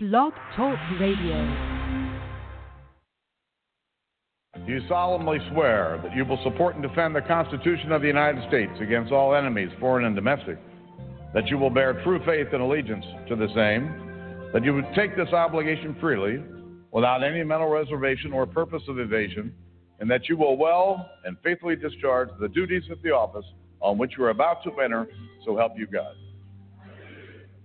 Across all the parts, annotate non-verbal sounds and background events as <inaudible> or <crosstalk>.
Blog Talk Radio. You solemnly swear that you will support and defend the Constitution of the United States against all enemies, foreign and domestic? That you will bear true faith and allegiance to the same? That you would take this obligation freely, without any mental reservation or purpose of evasion? And that you will well and faithfully discharge the duties of the office on which you are about to enter, so help you God.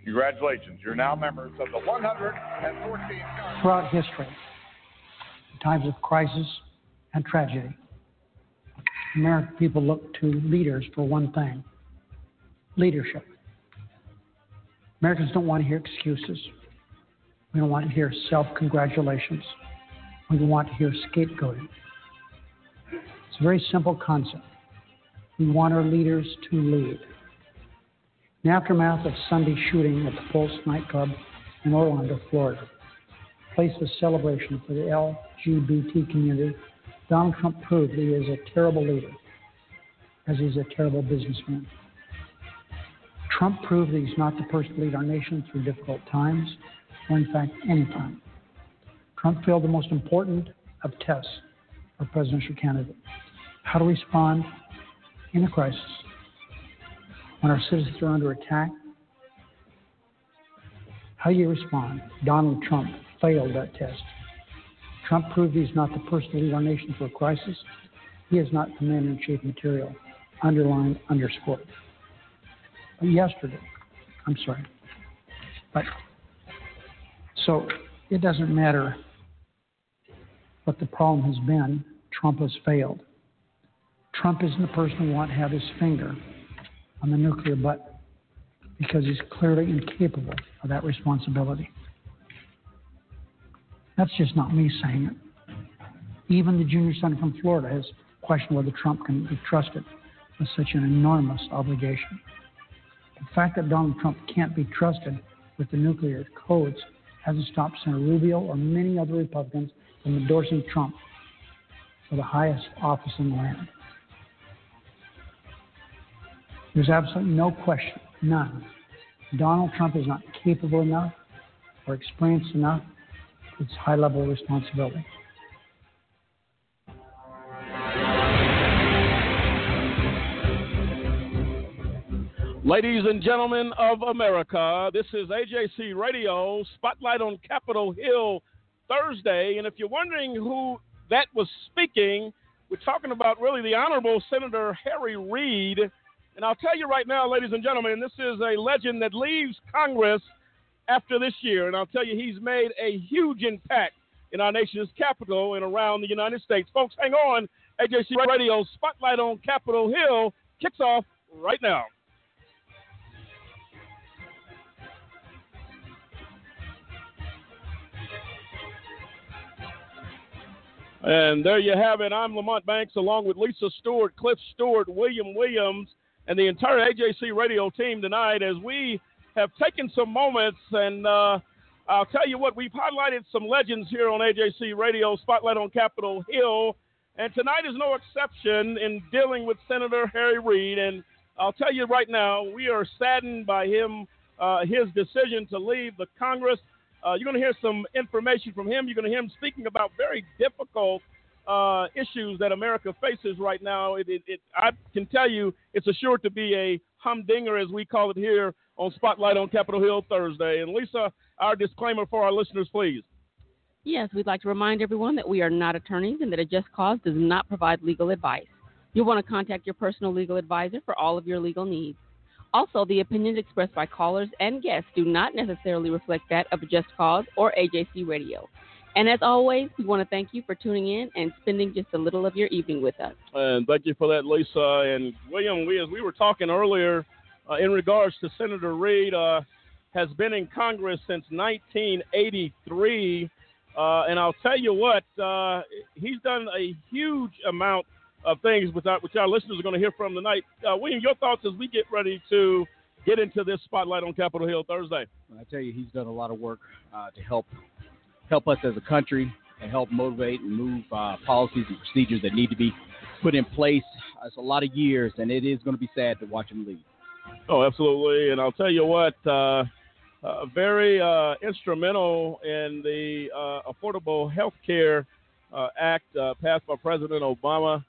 Congratulations. You're now members of the 114th Throughout history, in times of crisis and tragedy, American people look to leaders for one thing leadership. Americans don't want to hear excuses. We don't want to hear self congratulations. We don't want to hear scapegoating. It's a very simple concept. We want our leaders to lead. In the aftermath of Sunday shooting at the Pulse nightclub in Orlando, Florida, a place of celebration for the LGBT community, Donald Trump proved he is a terrible leader, as he's a terrible businessman. Trump proved that he's not the person to lead our nation through difficult times, or in fact, any time. Trump failed the most important of tests for presidential candidate how to respond in a crisis when our citizens are under attack. How do you respond? Donald Trump failed that test. Trump proved he's not the person to lead our nation through a crisis. He is not commander in chief material. Underlined, underscored. Yesterday, I'm sorry. But so it doesn't matter what the problem has been, Trump has failed. Trump isn't the person who want to have his finger on the nuclear button because he's clearly incapable of that responsibility. That's just not me saying it. Even the junior senator from Florida has questioned whether Trump can be trusted with such an enormous obligation. The fact that Donald Trump can't be trusted with the nuclear codes hasn't stopped Senator Rubio or many other Republicans from endorsing Trump for the highest office in the land. There's absolutely no question, none. Donald Trump is not capable enough or experienced enough for high level responsibility. Ladies and gentlemen of America, this is AJC Radio, Spotlight on Capitol Hill Thursday. And if you're wondering who that was speaking, we're talking about really the Honorable Senator Harry Reid. And I'll tell you right now, ladies and gentlemen, this is a legend that leaves Congress after this year. And I'll tell you, he's made a huge impact in our nation's capital and around the United States. Folks, hang on. AJC Radio Spotlight on Capitol Hill kicks off right now. And there you have it. I'm Lamont Banks along with Lisa Stewart, Cliff Stewart, William Williams, and the entire AJC radio team tonight as we have taken some moments and uh, I'll tell you what, we've highlighted some legends here on AJC Radio, Spotlight on Capitol Hill. And tonight is no exception in dealing with Senator Harry Reid. And I'll tell you right now, we are saddened by him, uh, his decision to leave the Congress. Uh, you're going to hear some information from him. You're going to hear him speaking about very difficult uh, issues that America faces right now. It, it, it, I can tell you it's assured to be a humdinger, as we call it here on Spotlight on Capitol Hill Thursday. And Lisa, our disclaimer for our listeners, please. Yes, we'd like to remind everyone that we are not attorneys and that a just cause does not provide legal advice. You'll want to contact your personal legal advisor for all of your legal needs. Also, the opinions expressed by callers and guests do not necessarily reflect that of Just Cause or AJC Radio. And as always, we want to thank you for tuning in and spending just a little of your evening with us. And thank you for that, Lisa. And William, we, as we were talking earlier uh, in regards to Senator Reid, uh, has been in Congress since 1983. Uh, and I'll tell you what, uh, he's done a huge amount of things which our, which our listeners are going to hear from tonight. Uh, William, your thoughts as we get ready to get into this spotlight on Capitol Hill Thursday? I tell you, he's done a lot of work uh, to help help us as a country and help motivate and move uh, policies and procedures that need to be put in place. It's a lot of years, and it is going to be sad to watch him leave. Oh, absolutely. And I'll tell you what, uh, uh, very uh, instrumental in the uh, Affordable Health Care uh, Act passed by President Obama.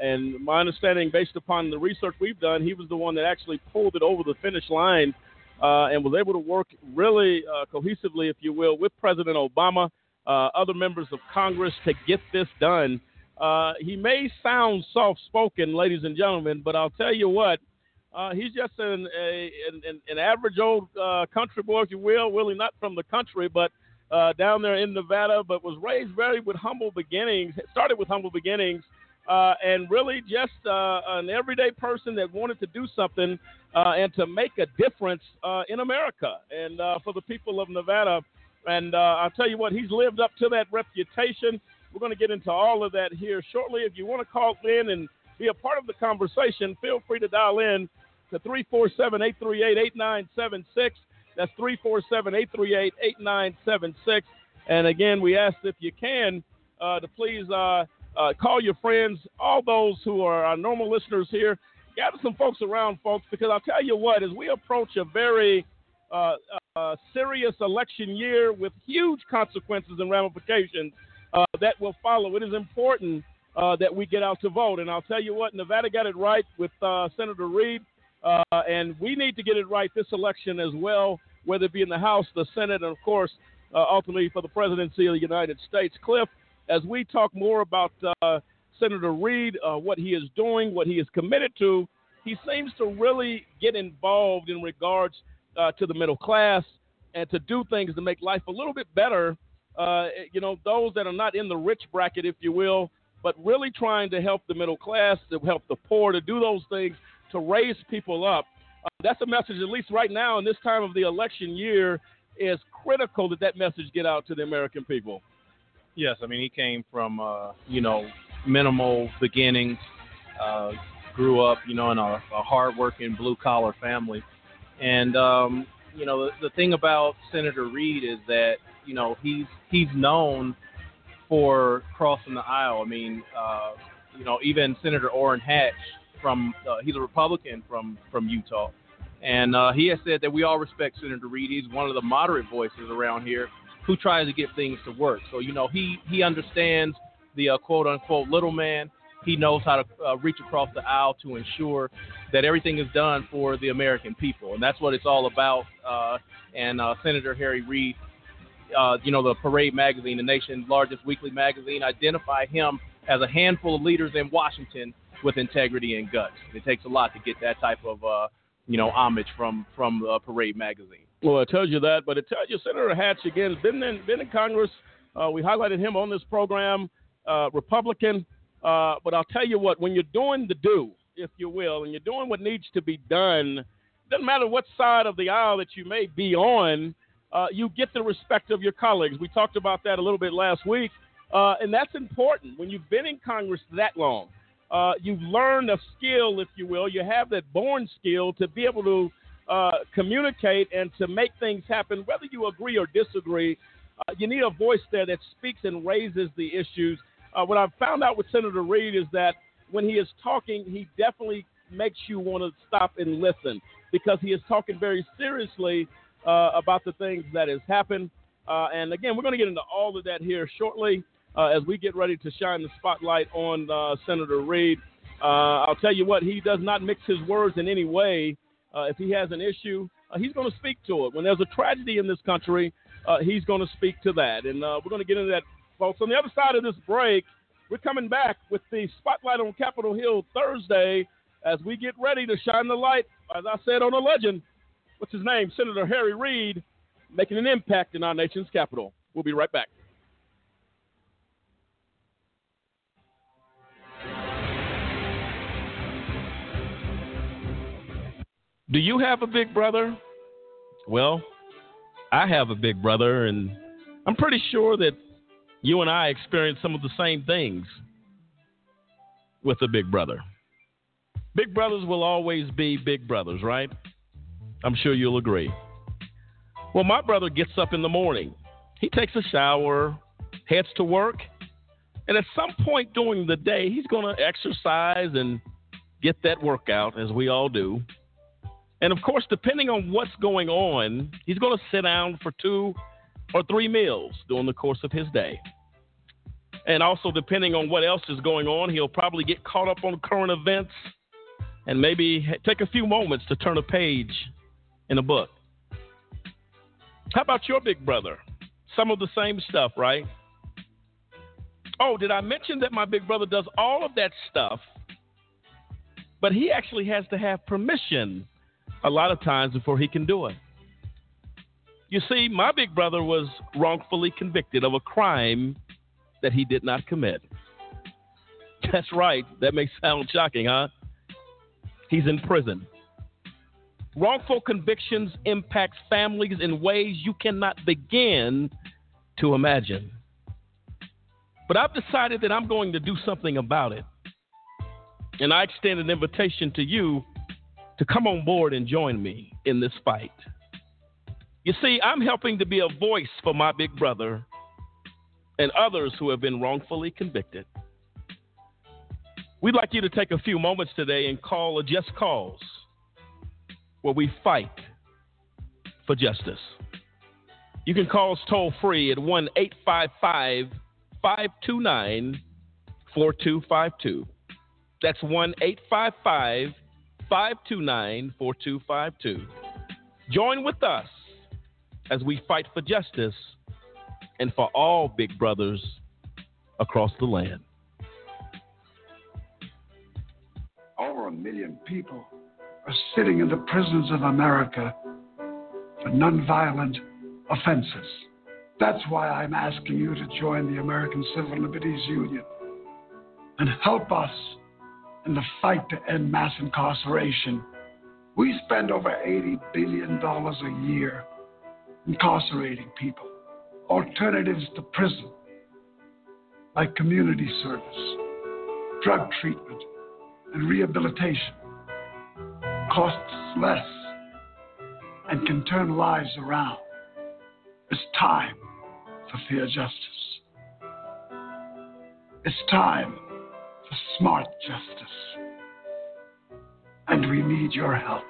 and my understanding, based upon the research we've done, he was the one that actually pulled it over the finish line and was able to work really cohesively, if you will, with President Obama, other members of Congress to get this done. Uh, he may sound soft spoken, ladies and gentlemen, but I'll tell you what, uh, he's just an, a, an, an average old uh, country boy, if you will, really not from the country, but uh, down there in Nevada, but was raised very with humble beginnings, started with humble beginnings, uh, and really just an everyday person that wanted to do something and to make a difference in America and for the people of Nevada. And I'll tell you what, he's lived up to that reputation. We're going to get into all of that here shortly. If you want to call in and be a part of the conversation, feel free to dial in to 347 838 8976. That's 347 838 8976. And again, we ask if you can uh, to please uh, uh, call your friends, all those who are our normal listeners here. Gather some folks around, folks, because I'll tell you what, as we approach a very uh, uh, serious election year with huge consequences and ramifications, uh, that will follow. It is important uh, that we get out to vote. And I'll tell you what, Nevada got it right with uh, Senator Reid, uh, and we need to get it right this election as well, whether it be in the House, the Senate, and of course, ultimately for the presidency of the United States. Cliff, as we talk more about uh, Senator Reid, what he is doing, what he is committed to, he seems to really get involved in regards to the middle class and to do things to make life a little bit better uh, you know, those that are not in the rich bracket, if you will, but really trying to help the middle class, to help the poor, to do those things to raise people up. Uh, that's a message, at least right now in this time of the election year, is critical that that message get out to the American people. Yes, I mean he came from uh, you know minimal beginnings, uh, grew up you know in a, a hardworking blue collar family, and um, you know the, the thing about Senator Reid is that you know he's he's known for crossing the aisle. I mean, uh, you know, even Senator Orrin Hatch from uh, he's a Republican from from Utah, and uh, he has said that we all respect Senator Reid. He's one of the moderate voices around here who tries to get things to work. So you know, he he understands the uh, quote unquote little man. He knows how to uh, reach across the aisle to ensure that everything is done for the American people, and that's what it's all about. Uh, and uh, Senator Harry Reid uh, you know, the Parade magazine, the nation's largest weekly magazine, identify him as a handful of leaders in Washington with integrity and guts. It takes a lot to get that type of, uh, you know, homage from from uh, Parade magazine. Well, it tells you that, but it tells you Senator Hatch again has been in been in Congress. Uh, we highlighted him on this program, uh, Republican. Uh, but I'll tell you what, when you're doing the do, if you will, and you're doing what needs to be done, doesn't matter what side of the aisle that you may be on uh, you get the respect of your colleagues. We talked about that a little bit last week, uh, and that's important. When you've been in Congress that long, uh, you've learned a skill, if you will. You have that born skill to be able to uh, communicate and to make things happen, whether you agree or disagree. Uh, you need a voice there that speaks and raises the issues. Uh, what I've found out with Senator Reid is that when he is talking, he definitely makes you want to stop and listen because he is talking very seriously uh, about the things that has happened. Uh, and again, we're going to get into all of that here shortly uh, as we get ready to shine the spotlight on uh, Senator Reid. Uh, I'll tell you what, he does not mix his words in any way. Uh, if he has an issue, he's going to speak to it. When there's a tragedy in this country, he's going to speak to that. And we're going to get into that, folks. On the other side of this break, we're coming back with the spotlight on Capitol Hill Thursday as we get ready to shine the light, as I said, on a legend what's his name, Senator Harry Reid, making an impact in our nation's capital. We'll be right back. Do you have a big brother? Well, I have a big brother, and I'm pretty sure that you and I experience some of the same things with a big brother. Big brothers will always be big brothers, right? I'm sure you'll agree. Well, my brother gets up in the morning. He takes a shower, heads to work, and at some point during the day, he's going to exercise and get that workout, as we all do. And of course, depending on what's going on, he's going to sit down for two or three meals during the course of his day. And also, depending on what else is going on, he'll probably get caught up on current events and maybe take a few moments to turn a page in a book. How about your big brother? Some of the same stuff, right? Oh, did I mention that my big brother does all of that stuff, but he actually has to have permission a lot of times before he can do it? You see, my big brother was wrongfully convicted of a crime that he did not commit. That's right. That may sound shocking, huh? He's in prison. Wrongful convictions impact families in ways you cannot begin to imagine. But I've decided that I'm going to do something about it. And I extend an invitation to you to come on board and join me in this fight. You see, I'm helping to be a voice for my big brother and others who have been wrongfully convicted. We'd like you to take a few moments today and call a Just Cause where we fight for justice. You can call us toll free at 1 855 529 4252. That's 1 855 529 4252. Join with us as we fight for justice and for all big brothers across the land. Over a million people are sitting in the prisons of America for nonviolent offenses. That's why I'm asking you to join the American Civil Liberties Union and help us in the fight to end mass incarceration. We spend over $80 billion a year incarcerating people. Alternatives to prison, like community service, drug treatment, and rehabilitation, costs less and can turn lives around. It's time for fair justice. It's time for smart justice. And we need your help.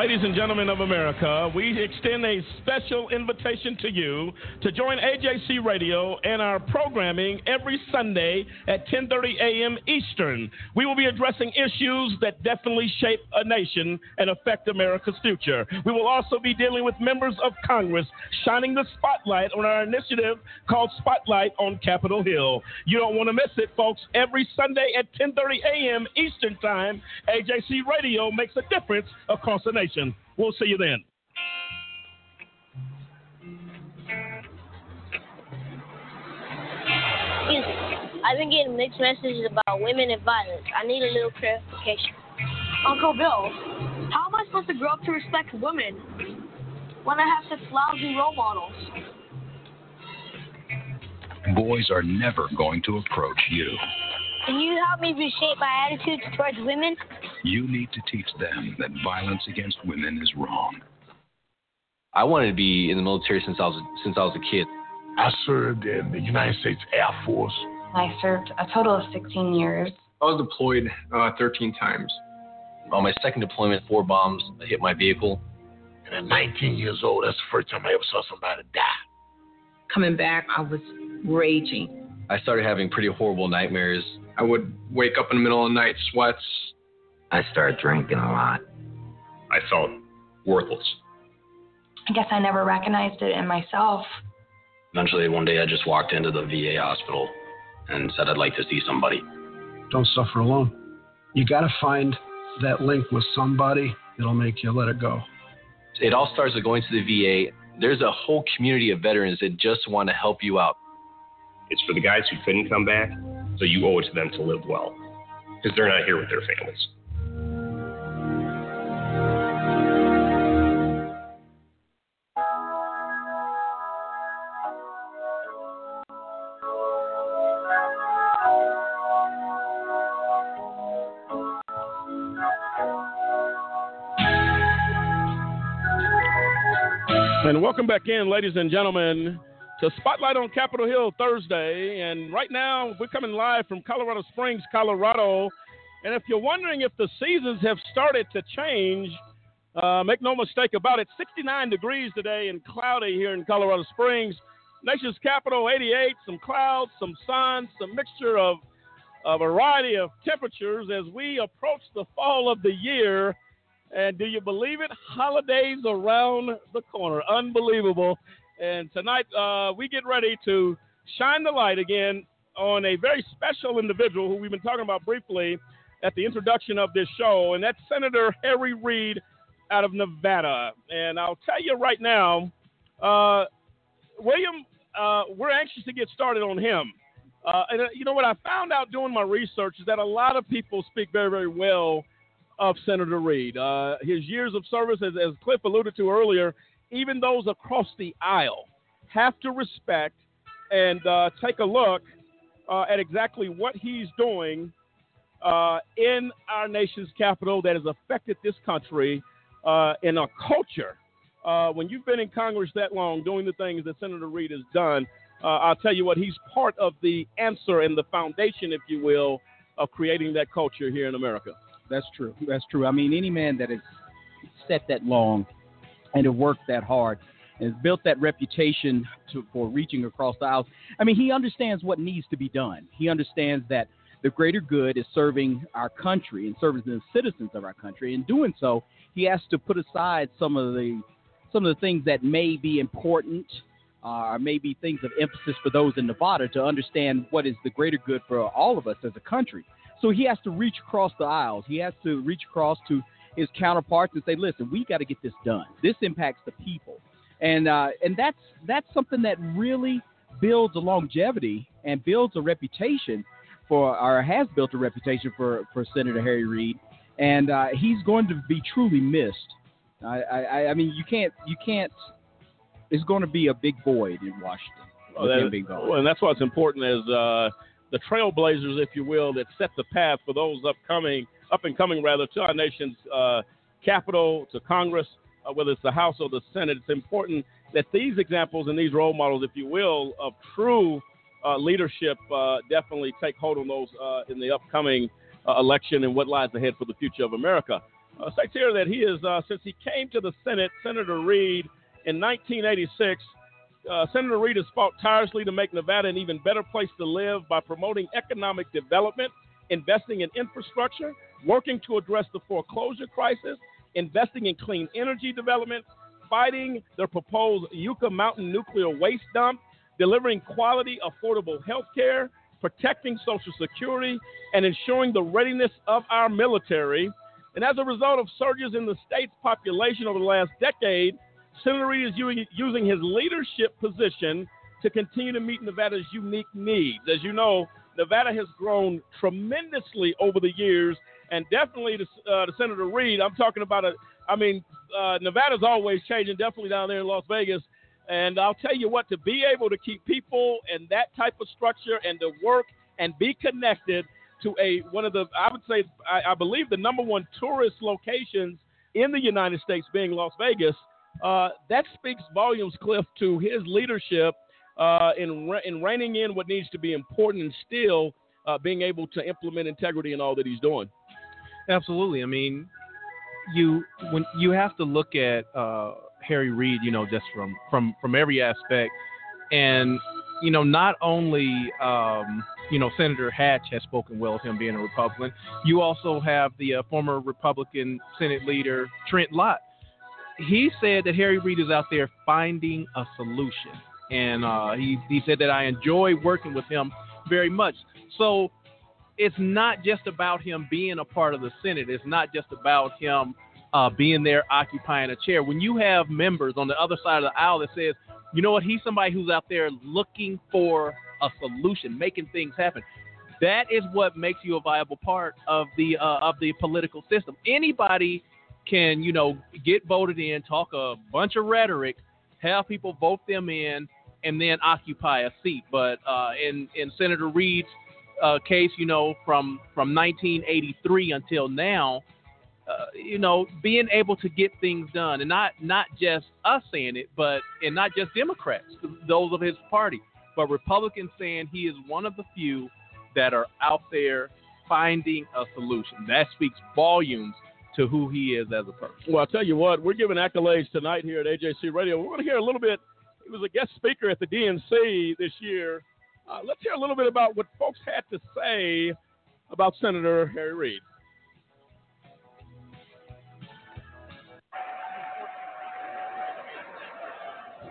Ladies and gentlemen of America, we extend a special invitation to you to join AJC Radio and our programming every Sunday at 10:30 a.m. Eastern. We will be addressing issues that definitely shape a nation and affect America's future. We will also be dealing with members of Congress, shining the spotlight on our initiative called Spotlight on Capitol Hill. You don't want to miss it, folks. Every Sunday at 10:30 a.m. Eastern Time, AJC Radio makes a difference across the nation. We'll see you then. Excuse. I've been getting mixed messages about women and violence. I need a little clarification. Uncle Bill, how am I supposed to grow up to respect women when I have such lousy role models? Boys are never going to approach you. Can you help me reshape my attitudes towards women? You need to teach them that violence against women is wrong. I wanted to be in the military since I was since I was a kid. I served in the United States Air Force. I served a total of 16 years. I was deployed uh, 13 times. On my second deployment, four bombs hit my vehicle. And at 19 years old, that's the first time I ever saw somebody die. Coming back, I was raging. I started having pretty horrible nightmares. I would wake up in the middle of the night, sweats. I started drinking a lot. I felt worthless. I guess I never recognized it in myself. Eventually, one day, I just walked into the VA hospital and said I'd like to see somebody. Don't suffer alone. You got to find that link with somebody that'll make you let it go. It all starts with going to the VA. There's a whole community of veterans that just want to help you out. It's for the guys who couldn't come back, so you owe it to them to live well because they're not here with their families. And welcome back in, ladies and gentlemen, to Spotlight on Capitol Hill Thursday. And right now, we're coming live from Colorado Springs, Colorado. And if you're wondering if the seasons have started to change, uh, make no mistake about it, 69 degrees today and cloudy here in Colorado Springs. Nation's capital, 88, some clouds, some sun, some mixture of a variety of temperatures as we approach the fall of the year. And do you believe it? Holidays around the corner. Unbelievable. And tonight uh, we get ready to shine the light again on a very special individual who we've been talking about briefly at the introduction of this show, and that's Senator Harry Reid out of Nevada. And I'll tell you right now, uh, William, uh, we're anxious to get started on him. Uh, and uh, you know what I found out doing my research is that a lot of people speak very, very well of Senator Reid. Uh, his years of service, as, as Cliff alluded to earlier, even those across the aisle have to respect and uh, take a look uh, at exactly what he's doing uh, in our nation's capital that has affected this country uh, in a culture. Uh, when you've been in Congress that long doing the things that Senator Reid has done, uh, I'll tell you what, he's part of the answer and the foundation, if you will, of creating that culture here in America. That's true. That's true. I mean, any man that has set that long and have worked that hard and has built that reputation to, for reaching across the aisles. I mean, he understands what needs to be done. He understands that the greater good is serving our country and serving the citizens of our country. In doing so, he has to put aside some of the some of the things that may be important uh, or maybe things of emphasis for those in Nevada to understand what is the greater good for all of us as a country. So he has to reach across the aisles. He has to reach across to his counterparts and say, "Listen, we got to get this done. This impacts the people," and uh, and that's that's something that really builds a longevity and builds a reputation for, or has built a reputation for for Senator Harry Reid, and uh, he's going to be truly missed. I, I, I mean, you can't you can't. It's going to be a big void in Washington. Well, that, well, and that's what's important is uh, the trailblazers, if you will, that set the path for those upcoming up and coming rather to our nation's uh, capital, to Congress, uh, whether it's the House or the Senate. It's important that these examples and these role models, if you will, of true uh, leadership uh, definitely take hold on those uh, in the upcoming uh, election and what lies ahead for the future of America. Uh, states here that he is, since he came to the Senate, Senator Reid in 1986. Senator Reid has fought tirelessly to make Nevada an even better place to live by promoting economic development, investing in infrastructure, working to address the foreclosure crisis, investing in clean energy development, fighting the proposed Yucca Mountain nuclear waste dump, delivering quality, affordable health care, protecting Social Security, and ensuring the readiness of our military. And as a result of surges in the state's population over the last decade, Senator Reid is using his leadership position to continue to meet Nevada's unique needs. As you know, Nevada has grown tremendously over the years, and definitely to, uh, to Senator Reid, I'm talking about a. I mean, uh, Nevada's always changing, definitely down there in Las Vegas. And I'll tell you what, to be able to keep people in that type of structure and to work and be connected to a one of the, I would say, I, I believe the number one tourist locations in the United States being Las Vegas. Uh, that speaks volumes, Cliff, to his leadership uh, in, in reining in what needs to be important and still uh, being able to implement integrity in all that he's doing. Absolutely. I mean, you when you have to look at uh, Harry Reid, you know, just from from from every aspect, and you know, not only um, you know Senator Hatch has spoken well of him being a Republican. You also have the uh, former Republican Senate leader Trent Lott. He said that Harry Reid is out there finding a solution and uh, he he said that I enjoy working with him very much. So it's not just about him being a part of the Senate. It's not just about him uh, being there occupying a chair. When you have members on the other side of the aisle that says, you know what, he's somebody who's out there looking for a solution, making things happen. That is what makes you a viable part of the uh, of the political system. Anybody can, you know, get voted in, talk a bunch of rhetoric, have people vote them in, and then occupy a seat. But uh, in in Senator Reid's uh, case, you know, from from 1983 until now, uh, you know, being able to get things done, and not not just us saying it, but and not just Democrats, those of his party, but Republicans saying he is one of the few that are out there finding a solution. That speaks volumes to who he is as a person. Well, I'll tell you what, we're giving accolades tonight here at AJC Radio. We're going to hear a little bit. He was a guest speaker at the DNC this year. Uh, let's hear a little bit about what folks had to say about Senator Harry Reid.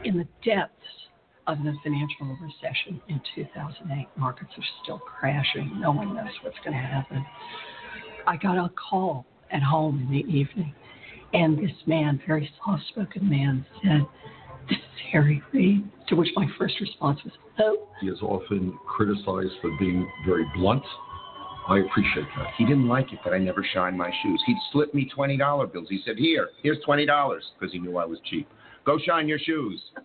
In the depths of the financial recession in 2008, markets are still crashing. No one knows what's going to happen. I got a call at home in the evening, and this man, very soft spoken man, said, Harry Reid. To which my first response was, Oh. He is often criticized for being very blunt. I appreciate that. He didn't like it that I never shined my shoes. He'd slip me $20 bills. He said, Here, here's $20 because he knew I was cheap. Go shine your shoes. <laughs>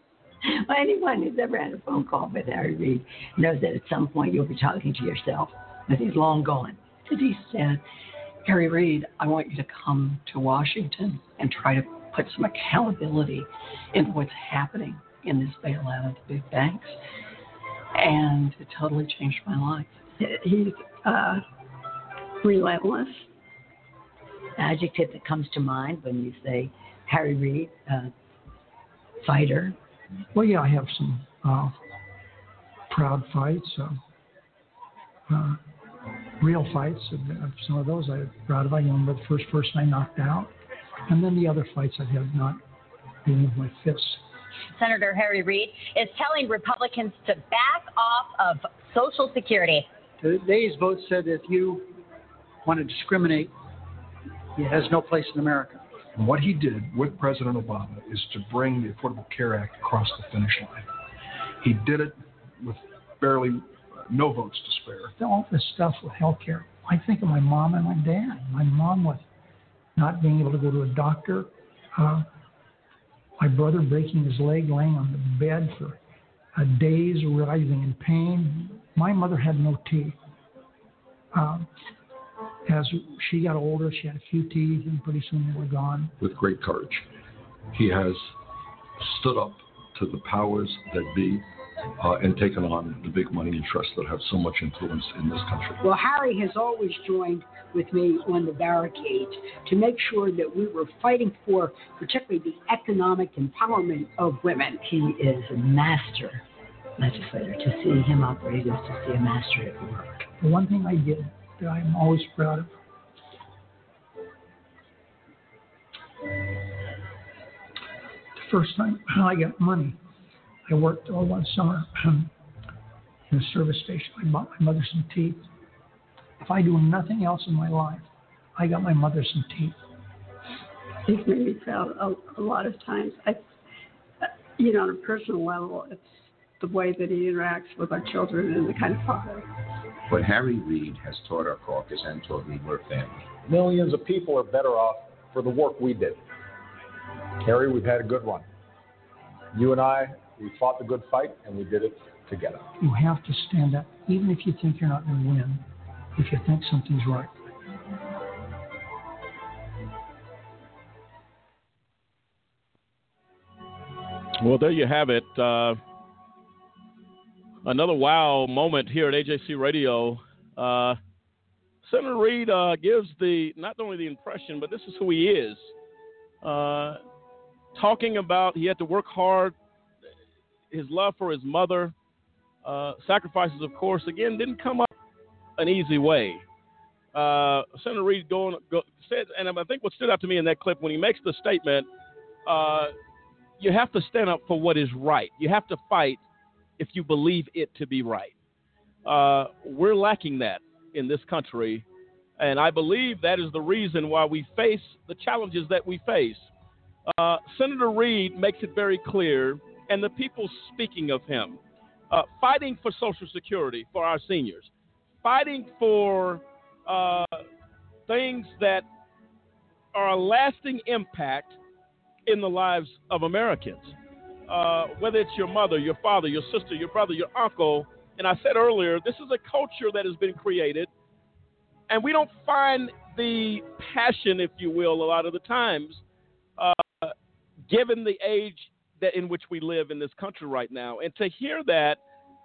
Well, anyone who's ever had a phone call with Harry Reid knows that at some point you'll be talking to yourself, but he's long gone. And he said, Harry Reid, I want you to come to Washington and try to put some accountability into what's happening in this bailout of the big banks. And it totally changed my life. He's uh, relentless. Adjective that comes to mind when you say Harry Reid, uh, fighter. Well, yeah, I have some uh, proud fights, uh, uh, real fights. Some of those I'm proud of. I remember the first person I knocked out, and then the other fights I have not been with my fists. Senator Harry Reid is telling Republicans to back off of Social Security. Today's vote said if you want to discriminate, it has no place in America. And what he did with President Obama is to bring the Affordable Care Act across the finish line. He did it with barely uh, no votes to spare. All this stuff with health care. I think of my mom and my dad. My mom with not being able to go to a doctor. Uh, my brother breaking his leg, laying on the bed for uh, days, writhing in pain. My mother had no teeth. Um, as she got older, she had a few teeth, and pretty soon they were gone. With great courage, he has stood up to the powers that be uh, and taken on the big money interests that have so much influence in this country. Well, Harry has always joined with me on the barricades to make sure that we were fighting for, particularly the economic empowerment of women. He is a master legislator. To see him operate is to see a master at work. The one thing I did that I'm always proud of. The first time <clears throat> I got money, I worked all one summer um, in a service station. I bought my mother some teeth. If I do nothing else in my life, I got my mother some teeth. He's made me proud a, a lot of times. I, you know, on a personal level, it's the way that he interacts with our children and the kind of father. What Harry Reid has taught our caucus and taught me, we're family. Millions of people are better off for the work we did. Harry, we've had a good one. You and I, we fought the good fight, and we did it together. You have to stand up, even if you think you're not going to win, if you think something's right. Well, there you have it. Uh, another wow moment here at AJC Radio. Uh, Senator Reid uh, gives the not only the impression, but this is who he is. Uh, talking about he had to work hard, his love for his mother, uh, sacrifices, of course, again didn't come up an easy way. Uh, Senator Reid going go, said, and I think what stood out to me in that clip when he makes the statement, uh, you have to stand up for what is right. You have to fight if you believe it to be right. Uh, we're lacking that in this country, and I believe that is the reason why we face the challenges that we face. Uh, Senator Reid makes it very clear, and the people speaking of him, uh, fighting for Social Security for our seniors, fighting for uh, things that are a lasting impact in the lives of Americans. Uh, whether it's your mother, your father, your sister, your brother, your uncle. And I said earlier, this is a culture that has been created, and we don't find the passion, if you will, a lot of the times, uh, given the age that in which we live in this country right now. And to hear that,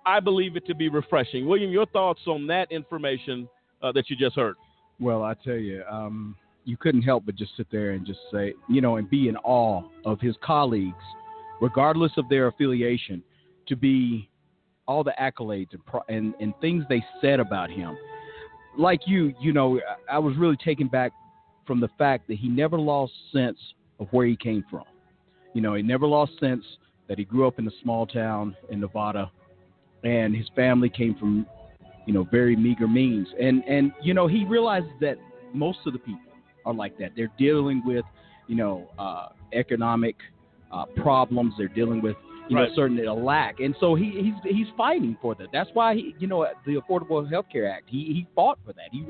I believe it to be refreshing. William, your thoughts on that information uh, that you just heard? Well, I tell you, um, you couldn't help but just sit there and just say, you know, and be in awe of his colleagues, regardless of their affiliation, to be all the accolades and, and, and things they said about him. Like you, you know, I was really taken back from the fact that he never lost sense of where he came from. You know, he never lost sense that he grew up in a small town in Nevada, and his family came from, you know, very meager means. And and you know, he realizes that most of the people are like that. They're dealing with, you know, uh, economic uh, problems. They're dealing with, you Right. know, certain a lack, and so he, he's he's fighting for that. That's why he, you know, the Affordable Health Care Act. He he fought for that. He,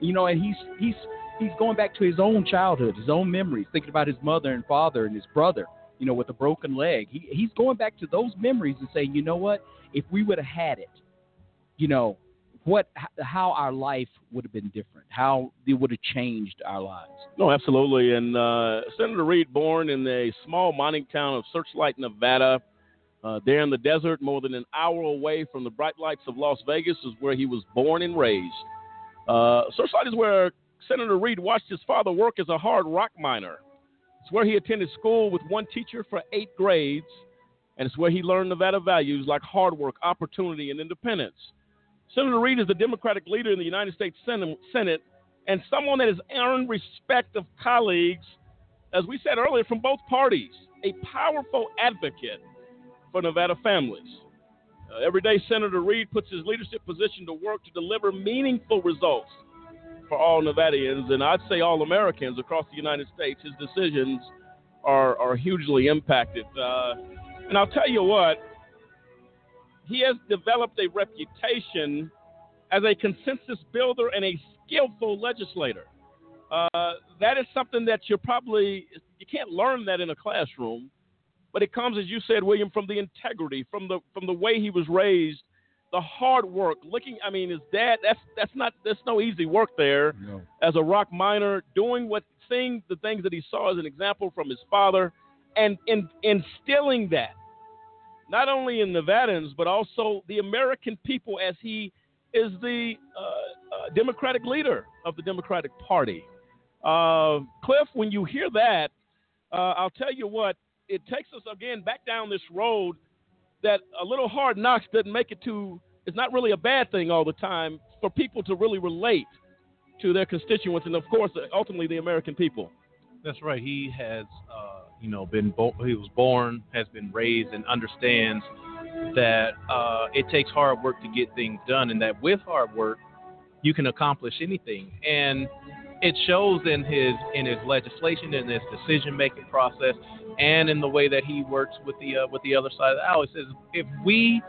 you know, and he's he's he's going back to his own childhood, his own memories, thinking about his mother and father and his brother, you know, with a broken leg. He he's going back to those memories and saying, you know what, if we would have had it, you know, what how our life would have been different, how it would have changed our lives. No, absolutely. And uh, Senator Reid, born in the small mining town of Searchlight, Nevada, uh, there in the desert, more than an hour away from the bright lights of Las Vegas, is where he was born and raised. Uh, Searchlight is where Senator Reid watched his father work as a hard rock miner. It's where he attended school with one teacher for eight grades, and it's where he learned Nevada values like hard work, opportunity, and independence. Senator Reid is the Democratic leader in the United States Senate and someone that has earned respect of colleagues, as we said earlier, from both parties, a powerful advocate for Nevada families. Uh, every day, Senator Reid puts his leadership position to work to deliver meaningful results for all Nevadians, and I'd say all Americans across the United States. His decisions are, are hugely impacted. Uh, and I'll tell you what, he has developed a reputation as a consensus builder and a skillful legislator. Uh, that is something that you're probably you can't learn that in a classroom, but it comes, as you said, William, from the integrity, from the from the way he was raised, the hard work. Looking, I mean, his dad. That's that's not that's no easy work there. As a rock miner, doing what, seeing the things that he saw as an example from his father, and in, instilling that not only in Nevadans, but also the American people as he is the uh, uh, Democratic leader of the Democratic Party. Uh, Cliff, when you hear that, uh, I'll tell you what, it takes us again back down this road that a little hard knocks doesn't make it to, it's not really a bad thing all the time for people to really relate to their constituents and, of course, ultimately the American people. That's right. He has, uh, you know, been bo- he was born, has been raised, and understands that uh, it takes hard work to get things done, and that with hard work, you can accomplish anything. And it shows in his in his legislation, in his decision making process, and in the way that he works with the uh, with the other side of the aisle. He says, if we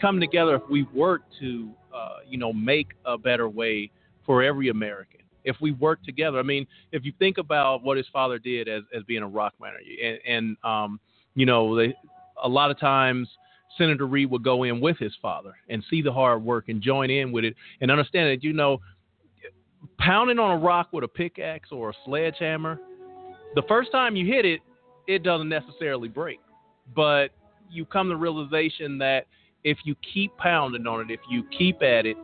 come together, if we work to, uh, you know, make a better way for every American if we work together. I mean, if you think about what his father did as, as being a rock miner, and, and um, you know, they, a lot of times Senator Reid would go in with his father and see the hard work and join in with it and understand that, you know, pounding on a rock with a pickaxe or a sledgehammer, the first time you hit it, it doesn't necessarily break. But you come to the realization that if you keep pounding on it, if you keep at it,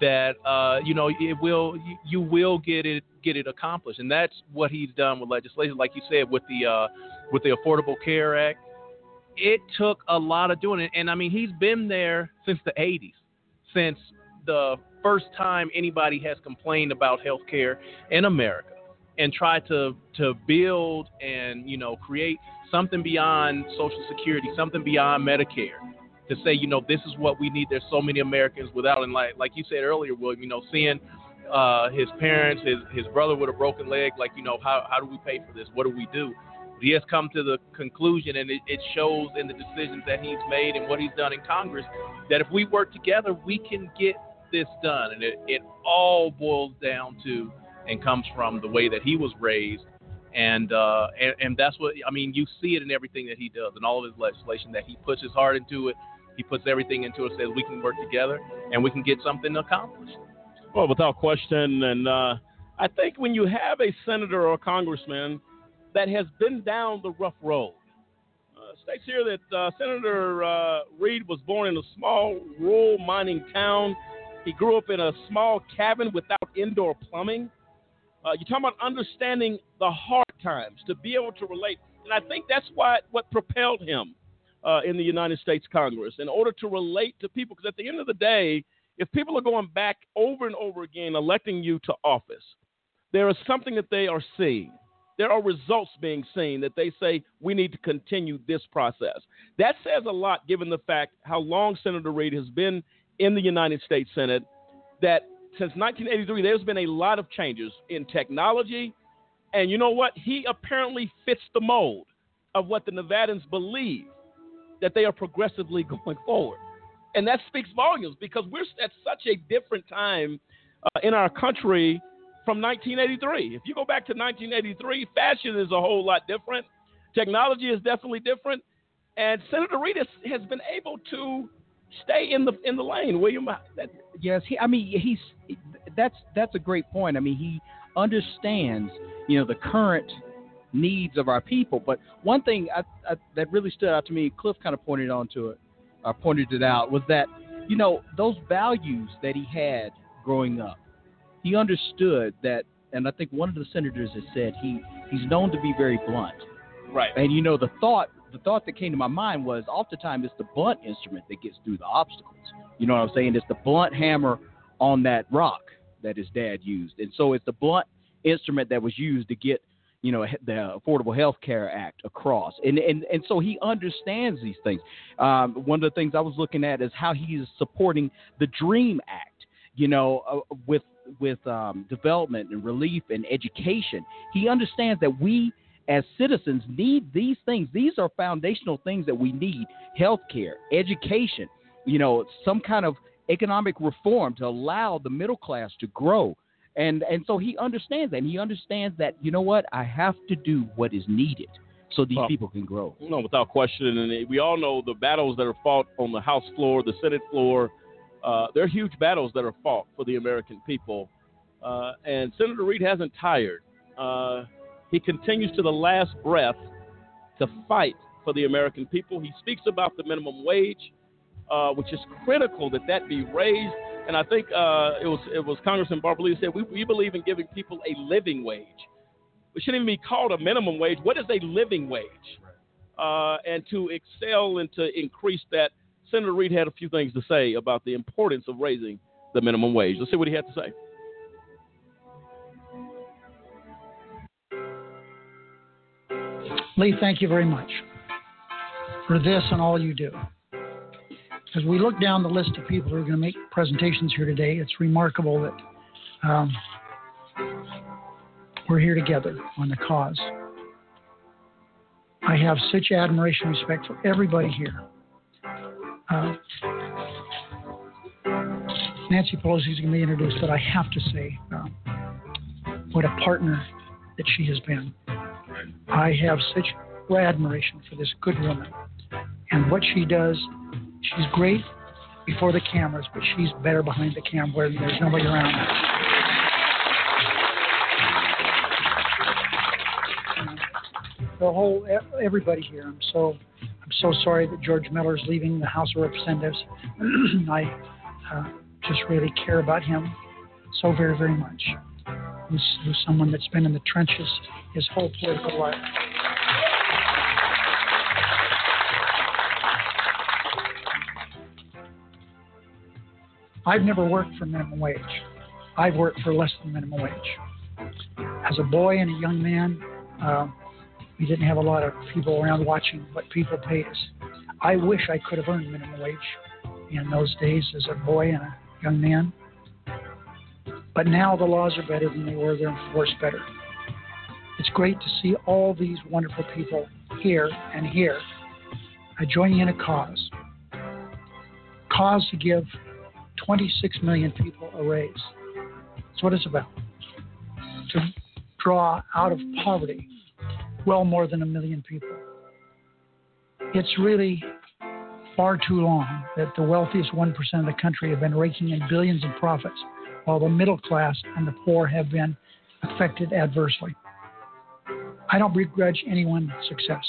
that uh, you know it will you, you will get it get it accomplished, and that's what he's done with legislation, like you said, with the uh, with the Affordable Care Act. It took a lot of doing it, and I mean he's been there since the '80s, since the first time anybody has complained about health care in America, and tried to to build and you know create something beyond Social Security, something beyond Medicare to say, you know, this is what we need. There's so many Americans without, and like like you said earlier, William, you know, seeing uh, his parents, his his brother with a broken leg, like you know, how how do we pay for this? What do we do? He has come to the conclusion, and it, it shows in the decisions that he's made and what he's done in Congress, that if we work together, we can get this done. And it, it all boils down to and comes from the way that he was raised and, uh, and and that's what I mean. You see it in everything that he does, and all of his legislation. That he puts his heart into it. He puts everything into it. Says we can work together, and we can get something accomplished. Well, without question, and uh, I think when you have a senator or a congressman that has been down the rough road, uh, states here that uh, Senator uh, Reid was born in a small rural mining town. He grew up in a small cabin without indoor plumbing. Uh, you're talking about understanding the hard times to be able to relate, and I think that's why what propelled him uh, in the United States Congress in order to relate to people. Because at the end of the day, if people are going back over and over again electing you to office, there is something that they are seeing. There are results being seen that they say we need to continue this process. That says a lot given the fact how long Senator Reid has been in the United States Senate, that since 1983, there's been a lot of changes in technology. And you know what? He apparently fits the mold of what the Nevadans believe that they are progressively <laughs> going forward. And that speaks volumes because we're at such a different time uh, in our country from 1983. If you go back to 1983, fashion is a whole lot different. Technology is definitely different. And Senator Reid has, has been able to stay in the in the lane. William, that, yes, he, I mean he's that's that's a great point. I mean he understands you know the current needs of our people. But one thing I, I, that really stood out to me, Cliff kind of pointed onto it, or pointed it out, was that you know those values that he had growing up. He understood that, and I think one of the senators has said he he's known to be very blunt. Right. And you know the thought the thought that came to my mind was oftentimes it's the blunt instrument that gets through the obstacles. You know what I'm saying? It's the blunt hammer on that rock that his dad used. And so it's the blunt instrument that was used to get, you know, the Affordable Health Care Act across. And, and, and so he understands these things. Um, one of the things I was looking at is how he is supporting the DREAM Act, you know, uh, with, with um, development and relief and education. He understands that we as citizens need these things. These are foundational things that we need healthcare, education, you know, some kind of economic reform to allow the middle class to grow. And and so he understands that. And he understands that, you know what, I have to do what is needed so these well, people can grow. No, without question. And we all know the battles that are fought on the House floor, the Senate floor. Uh, they're huge battles that are fought for the American people. Uh, and Senator Reid hasn't tired. Uh, he continues to the last breath to fight for the American people. He speaks about the minimum wage, uh, which is critical that that be raised. And I think uh, it was it was Congressman Barbara Lee said we, we believe in giving people a living wage. It shouldn't even be called a minimum wage. What is a living wage? Uh, and to excel and to increase that, Senator Reid had a few things to say about the importance of raising the minimum wage. Let's see what he had to say. Lee, thank you very much for this and all you do. As we look down the list of people who are going to make presentations here today, it's remarkable that um, we're here together on the cause. I have such admiration and respect for everybody here. Uh, Nancy Pelosi is going to be introduced, but I have to say uh, what a partner that she has been. I have such admiration for this good woman and what she does. She's great before the cameras, but she's better behind the camera where there's nobody around. The whole everybody here. I'm so I'm so sorry that George Miller is leaving the House of Representatives. <clears throat> I uh, just really care about him so very very much. He's, he's someone that's been in the trenches his whole political life. I've never worked for minimum wage. I've worked for less than minimum wage. As a boy and a young man, uh, we didn't have a lot of people around watching what people paid us. I wish I could have earned minimum wage in those days as a boy and a young man. But now the laws are better than they were, they're enforced better. It's great to see all these wonderful people here and here uh, joining in a cause. Cause to give 26 million people a raise. That's what it's about. To draw out of poverty well more than a million people. It's really far too long that the wealthiest 1% of the country have been raking in billions in profits, while the middle class and the poor have been affected adversely. I don't begrudge anyone success.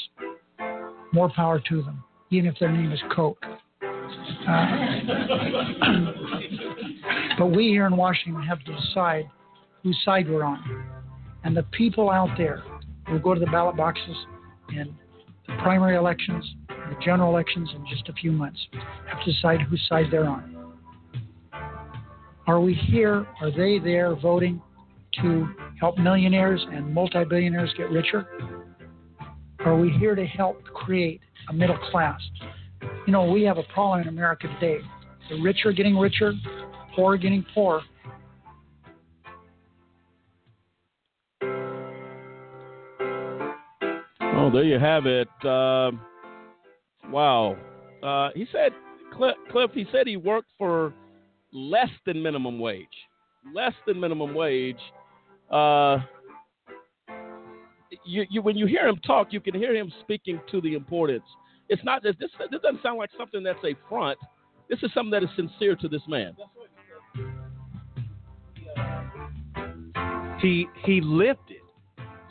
More power to them, even if their name is Koch. Uh, <clears throat> but we here in Washington have to decide whose side we're on. And the people out there will go to the ballot boxes in the primary elections, the general elections in just a few months, have to decide whose side they're on. Are we here? Are they there voting to help millionaires and multi-billionaires get richer? Are we here to help create a middle class? You know, we have a problem in America today. The rich are getting richer, poor are getting poorer. Oh, there you have it. Uh, wow. Uh, he said, Cliff, he said he worked for less than minimum wage. Less than minimum wage. Uh, you, you, when you hear him talk, you can hear him speaking to the importance. It's not this, this. Doesn't sound like something that's a front. This is something that is sincere to this man. He he lived it.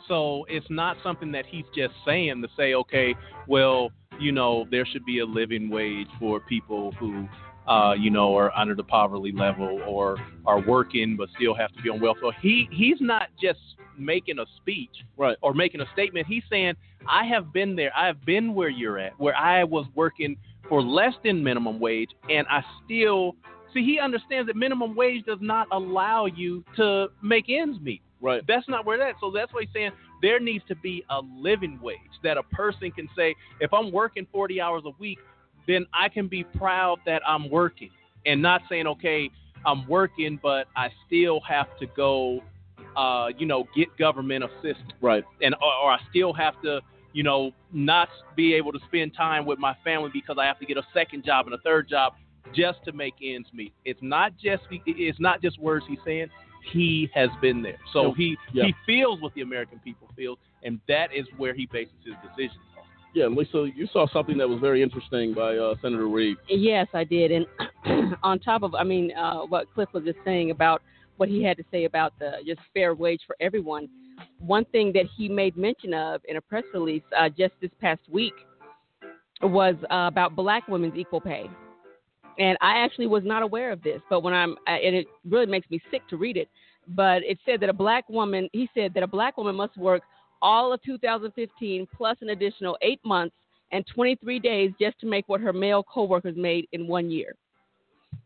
So it's not something that he's just saying to say, okay, well, you know, there should be a living wage for people who, uh, you know, are under the poverty level or are working but still have to be on welfare. He he's not just making a speech right. or making a statement. He's saying, I have been there. I have been where you're at, where I was working for less than minimum wage, and I still see. He understands that minimum wage does not allow you to make ends meet. Right. That's not where that. So that's why he's saying there needs to be a living wage that a person can say, if I'm working 40 hours a week, then I can be proud that I'm working, and not saying, okay, I'm working, but I still have to go, uh, you know, get government assistance, right? And or, or I still have to, you know, not be able to spend time with my family because I have to get a second job and a third job just to make ends meet. It's not just it's not just words he's saying. He has been there, so he Yeah. he feels what the American people feel, and that is where he bases his decisions. Yeah, Lisa, you saw something that was very interesting by uh, Senator Reid. Yes, I did. And <clears throat> on top of, I mean, uh, what Cliff was just saying about what he had to say about the just fair wage for everyone, one thing that he made mention of in a press release uh, just this past week was uh, about black women's equal pay. And I actually was not aware of this, but when I'm, uh, and it really makes me sick to read it. But it said that a black woman, he said that a black woman must work all of 2015 plus an additional eight months and 23 days just to make what her male coworkers made in one year.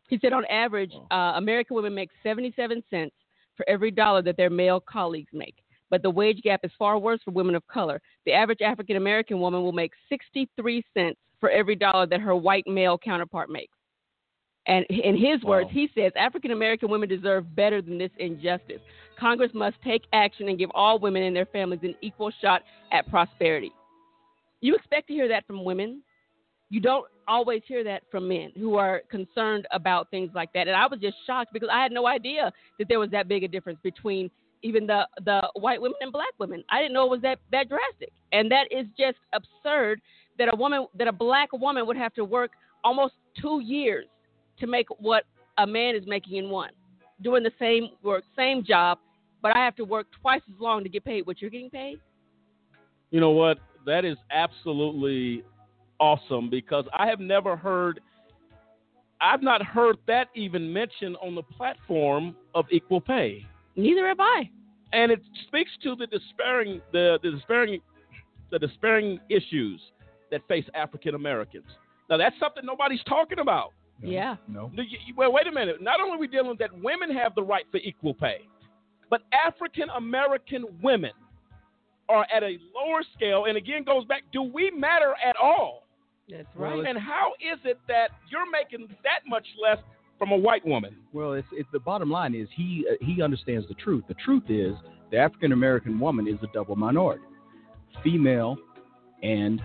He said on average, uh, American women make 77 cents for every dollar that their male colleagues make. But the wage gap is far worse for women of color. The average African American woman will make 63 cents for every dollar that her white male counterpart makes. And in his words, he says African American women deserve better than this injustice. Congress must take action and give all women and their families an equal shot at prosperity. You expect to hear that from women. You don't always hear that from men who are concerned about things like that. And I was just shocked because I had no idea that there was that big a difference between even the the white women and black women. I didn't know it was that that drastic. And that is just absurd that a woman that a black woman would have to work almost 2 years to make what a man is making in one. Doing the same work, same job, but I have to work twice as long to get paid what you're getting paid. You know what? That is absolutely awesome because I have never heard, I've not heard that even mentioned on the platform of equal pay. Neither have I. And it speaks to the despairing, the, the despairing, the despairing issues that face African Americans. Now that's something nobody's talking about. Yeah. No. No, you- you- Well, wait a minute. Not only are we dealing with that women have the right for equal pay, but African American women are at a lower scale. And again, goes back: Do we matter at all? That's Well, And how is it that you're making that much less from a white woman? Well, it's, it's the bottom line is he uh, he understands the truth. The truth is the African American woman is a double minority, female and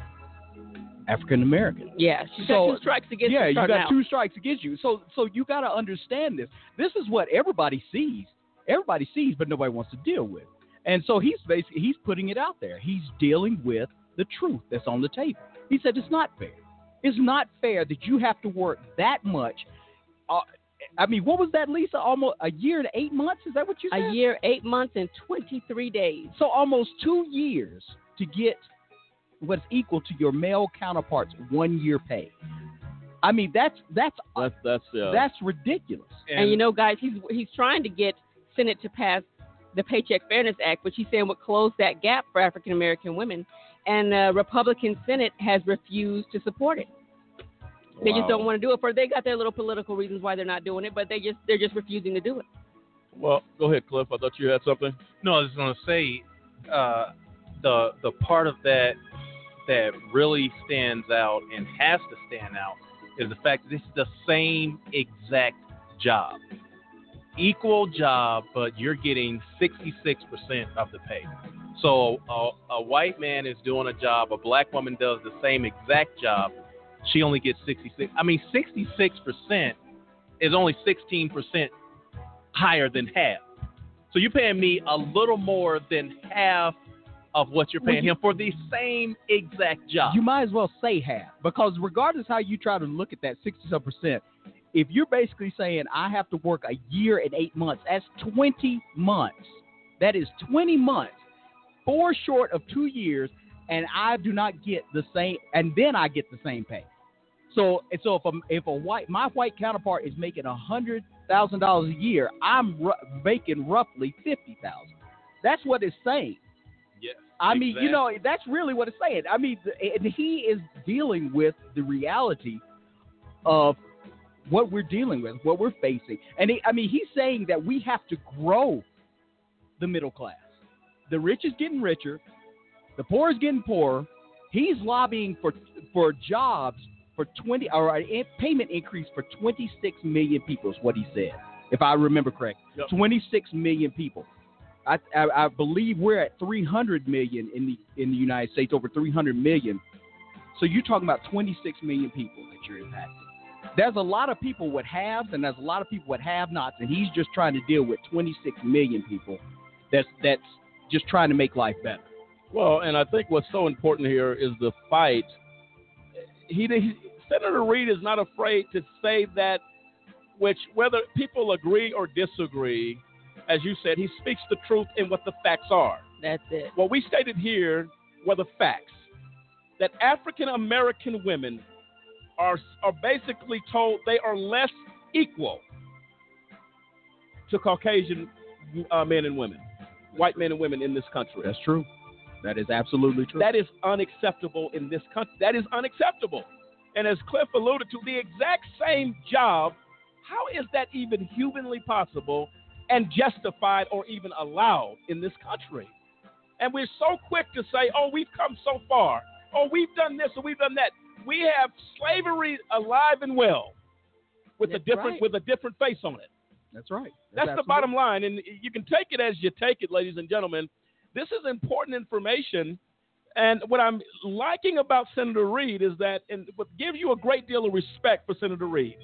African American. Yeah, she's got two strikes against Yeah, her you got now. two strikes against you. So so you got to understand this. This is what everybody sees. Everybody sees, but nobody wants to deal with. And so he's basically he's putting it out there. He's dealing with the truth that's on the table. He said it's not fair. It's not fair that you have to work that much uh, I mean, what was that, Lisa? Almost a year and eight months? Is that what you said? A year, eight months, and 23 days. So almost two years to get what's equal to your male counterpart's one year pay. I mean, that's that's that's that's uh, that's ridiculous. And, you know, guys, he's he's trying to get Senate to pass the Paycheck Fairness Act, which he's saying would close that gap for African American women. And the Republican Senate has refused to support it. They just don't want to do it. For they got their little political reasons why they're not doing it, but they just they're just refusing to do it. Well, go ahead, Cliff. I thought you had something. No, I was going to say uh, the the part of that that really stands out and has to stand out is the fact that this is the same exact job, equal job, but you're getting 66% of the pay. So a, a white man is doing a job, a black woman does the same exact job, she only gets 66. I mean, 66% is only 16% higher than half. So you're paying me a little more than half of what you're paying Well, you- him for the same exact job. You might as well say half because regardless how you try to look at that 67%, if you're basically saying I have to work a year and eight months, that's 20 months. That is 20 months, four short of two years, and I do not get the same, and then I get the same pay. So, and so if a, if a white my white counterpart is making a hundred thousand dollars a year, I'm ru- making roughly fifty thousand. That's what it's saying. I mean, you know, that's really what it's saying. I mean, he is dealing with the reality of what we're dealing with, what we're facing. And he, I mean, he's saying that we have to grow the middle class. The rich is getting richer, the poor is getting poorer. He's lobbying for for jobs for 20 or a payment increase for 26 million people is what he said, if I remember correct. 26 million people. I, I, I believe we're at 300 million in the in the United States, over 300 million. So you're talking about 26 million people that you're impacting. There's a lot of people with haves, and there's a lot of people with have-nots, and he's just trying to deal with 26 million people. That's that's just trying to make life better. Well, and I think what's so important here is the fight. He, he Senator Reid is not afraid to say that, which whether people agree or disagree, as you said, he speaks the truth in what the facts are. That's it. What we stated here were the facts that African American women are are basically told they are less equal to Caucasian uh, men and women, white men and women in this country. That's true. That is absolutely true. That is unacceptable in this country. That is unacceptable. And as Cliff alluded to, the exact same job, how is that even humanly possible and justified or even allowed in this country? And we're so quick to say, oh, we've come so far. Oh, we've done this or we've done that. We have slavery alive and well with a different right. with a different face on it. That's right. That's, the bottom line. And you can take it as you take it, ladies and gentlemen. This is important information. And what I'm liking about Senator Reid is that, and what gives you a great deal of respect for Senator Reid,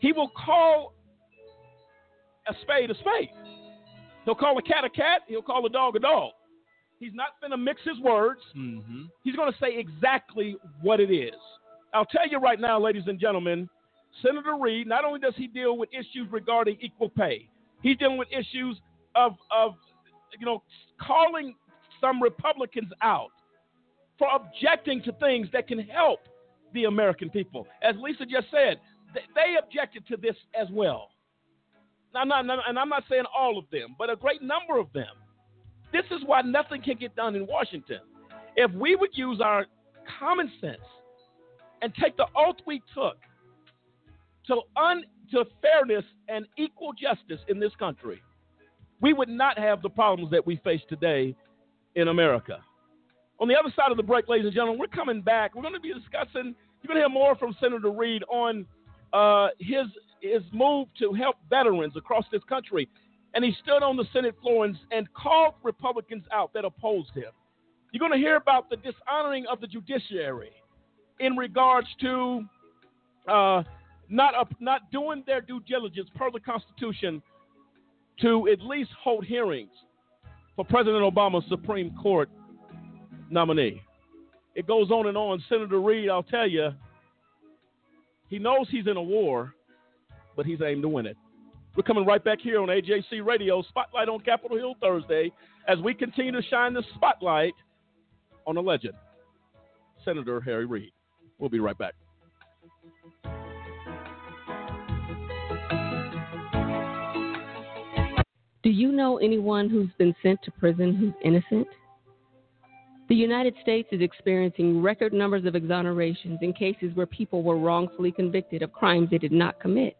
he will call a spade a spade. He'll call a cat a cat. He'll call a dog a dog. He's not going to mix his words. Mm-hmm. He's going to say exactly what it is. I'll tell you right now, ladies and gentlemen, Senator Reid, not only does he deal with issues regarding equal pay, he's dealing with issues of, of you know, calling some Republicans out for objecting to things that can help the American people. As Lisa just said, they objected to this as well. Not, not- and I'm not saying all of them, but a great number of them. This is why nothing can get done in Washington. If we would use our common sense and take the oath we took to, un, to fairness and equal justice in this country, we would not have the problems that we face today in America. On the other side of the break, ladies and gentlemen, we're coming back. We're going to be discussing. You're going to hear more from Senator Reid on uh, his his move to help veterans across this country, and he stood on the Senate floor and, and called Republicans out that opposed him. You're going to hear about the dishonoring of the judiciary in regards to uh, not up, not doing their due diligence per the Constitution to at least hold hearings for President Obama's Supreme Court nominee. It goes on and on. Senator Reid, I'll tell you, he knows he's in a war, but he's aimed to win it. We're coming right back here on AJC Radio, Spotlight on Capitol Hill Thursday, as we continue to shine the spotlight on a legend, Senator Harry Reid. We'll be right back. Do you know anyone who's been sent to prison who's innocent? The United States is experiencing record numbers of exonerations in cases where people were wrongfully convicted of crimes they did not commit.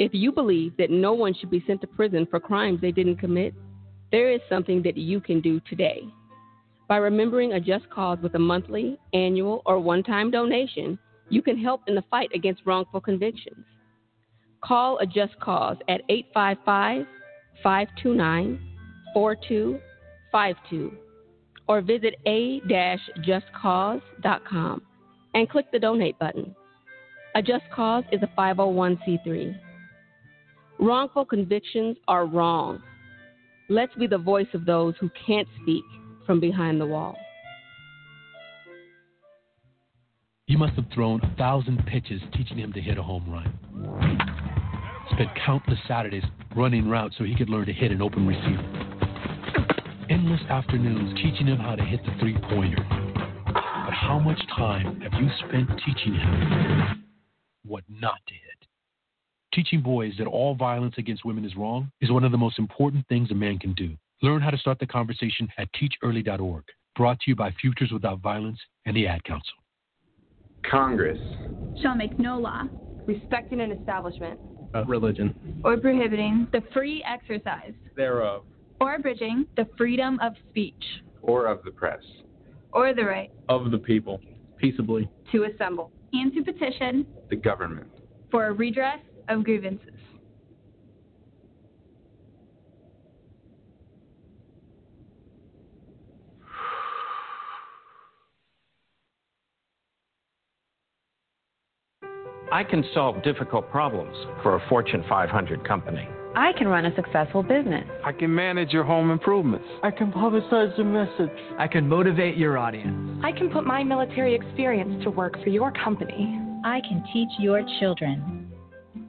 If you believe that no one should be sent to prison for crimes they didn't commit, there is something that you can do today. By remembering a just cause with a monthly, annual, or one time donation, you can help in the fight against wrongful convictions. Call a just cause at 855 529 4252 or visit a-justcause.com and click the donate button. A Just Cause is a 501c3. Wrongful convictions are wrong. Let's be the voice of those who can't speak from behind the wall. You must have thrown a thousand pitches teaching him to hit a home run. Spent countless Saturdays running routes so he could learn to hit an open receiver. Endless afternoons teaching him how to hit the three pointer. But how much time have you spent teaching him what not to hit? Teaching boys that all violence against women is wrong is one of the most important things a man can do. Learn how to start the conversation at teachearly.org. Brought to you by Futures Without Violence and the Ad Council. Congress. Shall make no law. Respecting an establishment, uh, religion, or prohibiting the free exercise. Thereof, or abridging the freedom of speech, or of the press, or the right. Of the people, peaceably, to assemble, and to petition the government. for a redress of grievances. I can solve difficult problems for a Fortune 500 company. I can run a successful business. I can manage your home improvements. I can publicize your message. I can motivate your audience. I can put my military experience to work for your company. I can teach your children.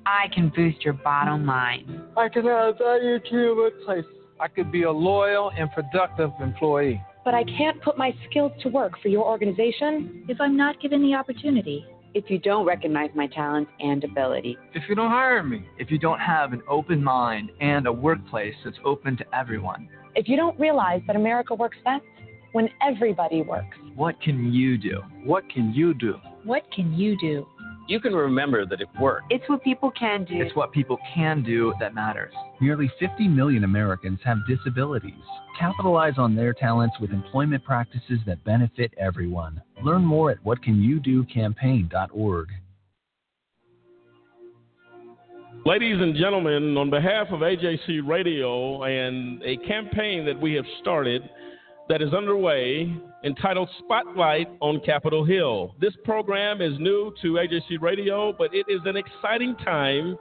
I can boost your bottom line. I can add value to your workplace. I could be a loyal and productive employee. But I can't put my skills to work for your organization if I'm not given the opportunity if you don't recognize my talents and ability. If you don't hire me. If you don't have an open mind and a workplace that's open to everyone. If you don't realize that America works best when everybody works. What can you do? What can you do? What can you do? You can remember that it worked. It's what people can do. It's what people can do that matters. Nearly 50 million Americans have disabilities. Capitalize on their talents with employment practices that benefit everyone. Learn more at whatcanyoudocampaign.org. Ladies and gentlemen, on behalf of AJC Radio and a campaign that we have started that is underway entitled Spotlight on Capitol Hill. This program is new to AJC Radio, but it is an exciting time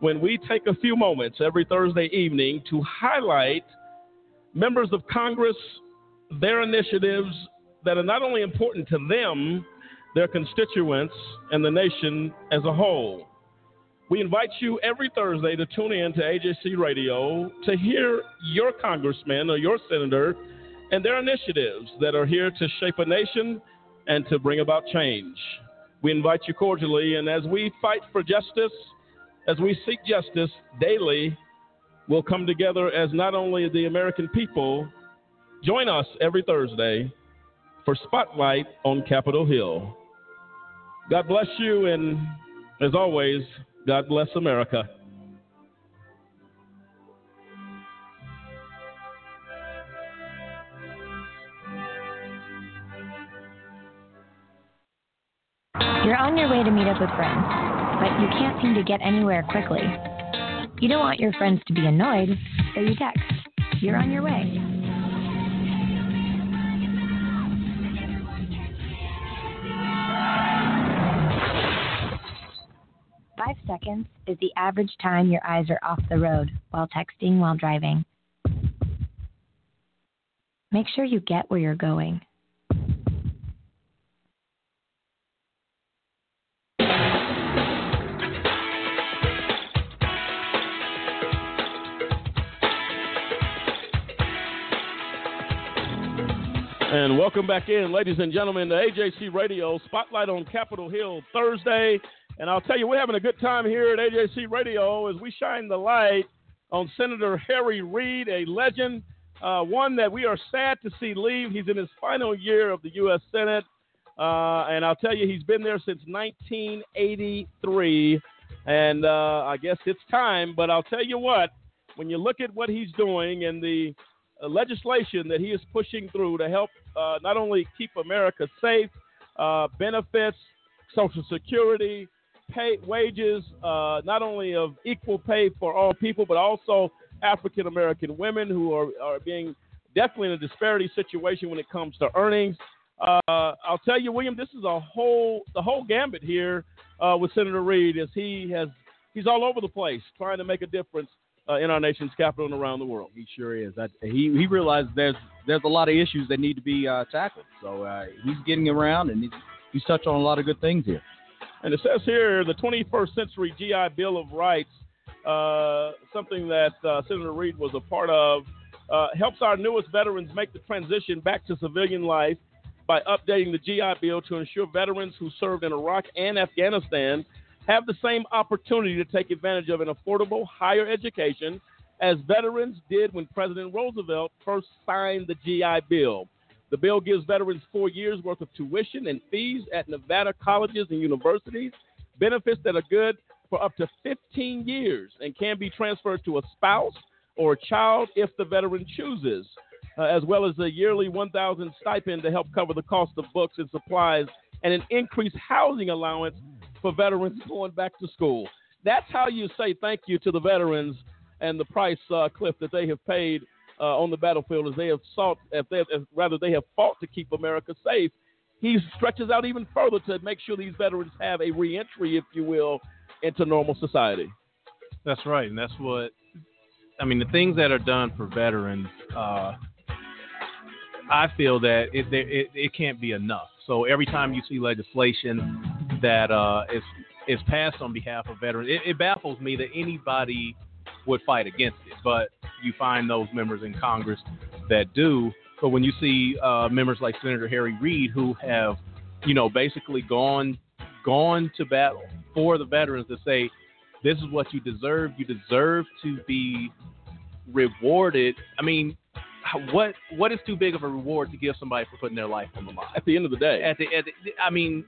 when we take a few moments every Thursday evening to highlight members of Congress, their initiatives that are not only important to them, their constituents, and the nation as a whole. We invite you every Thursday to tune in to AJC Radio to hear your congressman or your senator and their initiatives that are here to shape a nation and to bring about change. We invite you cordially, and as we fight for justice, as we seek justice daily, we'll come together as not only the American people. Join us every Thursday for Spotlight on Capitol Hill. God bless you, and as always, God bless America. You're on your way to meet up with friends, but you can't seem to get anywhere quickly. You don't want your friends to be annoyed, so you text. You're on your way. Five seconds is the average time your eyes are off the road while texting while driving. Make sure you get where you're going. And welcome back in, ladies and gentlemen, to AJC Radio Spotlight on Capitol Hill Thursday. And I'll tell you, we're having a good time here at AJC Radio as we shine the light on Senator Harry Reid, a legend, uh, one that we are sad to see leave. He's in his final year of the U.S. Senate. Uh, and I'll tell you, he's been there since 1983. And uh, I guess it's time. But I'll tell you what, when you look at what he's doing and the legislation that he is pushing through to help uh, not only keep America safe, uh, benefits, Social Security, pay wages, uh, not only of equal pay for all people, but also African American women who are, are being definitely in a disparity situation when it comes to earnings. Uh, I'll tell you, William, this is a whole the whole gambit here uh, with Senator Reid as he has he's all over the place trying to make a difference uh, in our nation's capital and around the world. He sure is. I, he he realized there's there's a lot of issues that need to be uh, tackled. So uh, he's getting around and he's, he's touched on a lot of good things here. And it says here the 21st Century GI Bill of Rights, uh, something that uh, Senator Reid was a part of, uh, helps our newest veterans make the transition back to civilian life by updating the GI Bill to ensure veterans who served in Iraq and Afghanistan have the same opportunity to take advantage of an affordable higher education as veterans did when President Roosevelt first signed the GI Bill. The bill gives veterans four years worth of tuition and fees at Nevada colleges and universities, benefits that are good for up to 15 years and can be transferred to a spouse or a child if the veteran chooses, uh, as well as a yearly 1,000 stipend to help cover the cost of books and supplies and an increased housing allowance for veterans going back to school. That's how you say thank you to the veterans and the price, uh, Cliff, that they have paid uh, on the battlefield as they have sought, if they if rather they have fought to keep America safe. He stretches out even further to make sure these veterans have a reentry, if you will, into normal society. That's right, and that's what I mean. The things that are done for veterans, uh, I feel that it, it it can't be enough. So every time you see legislation that uh, is is passed on behalf of veterans, it, it baffles me that anybody would fight against it. But you find those members in Congress that do. But when you see uh, members like Senator Harry Reid who have, you know, basically gone gone to battle for the veterans to say, this is what you deserve. You deserve to be rewarded. I mean, what what is too big of a reward to give somebody for putting their life on the line? At the end of the day, at the, at the I mean,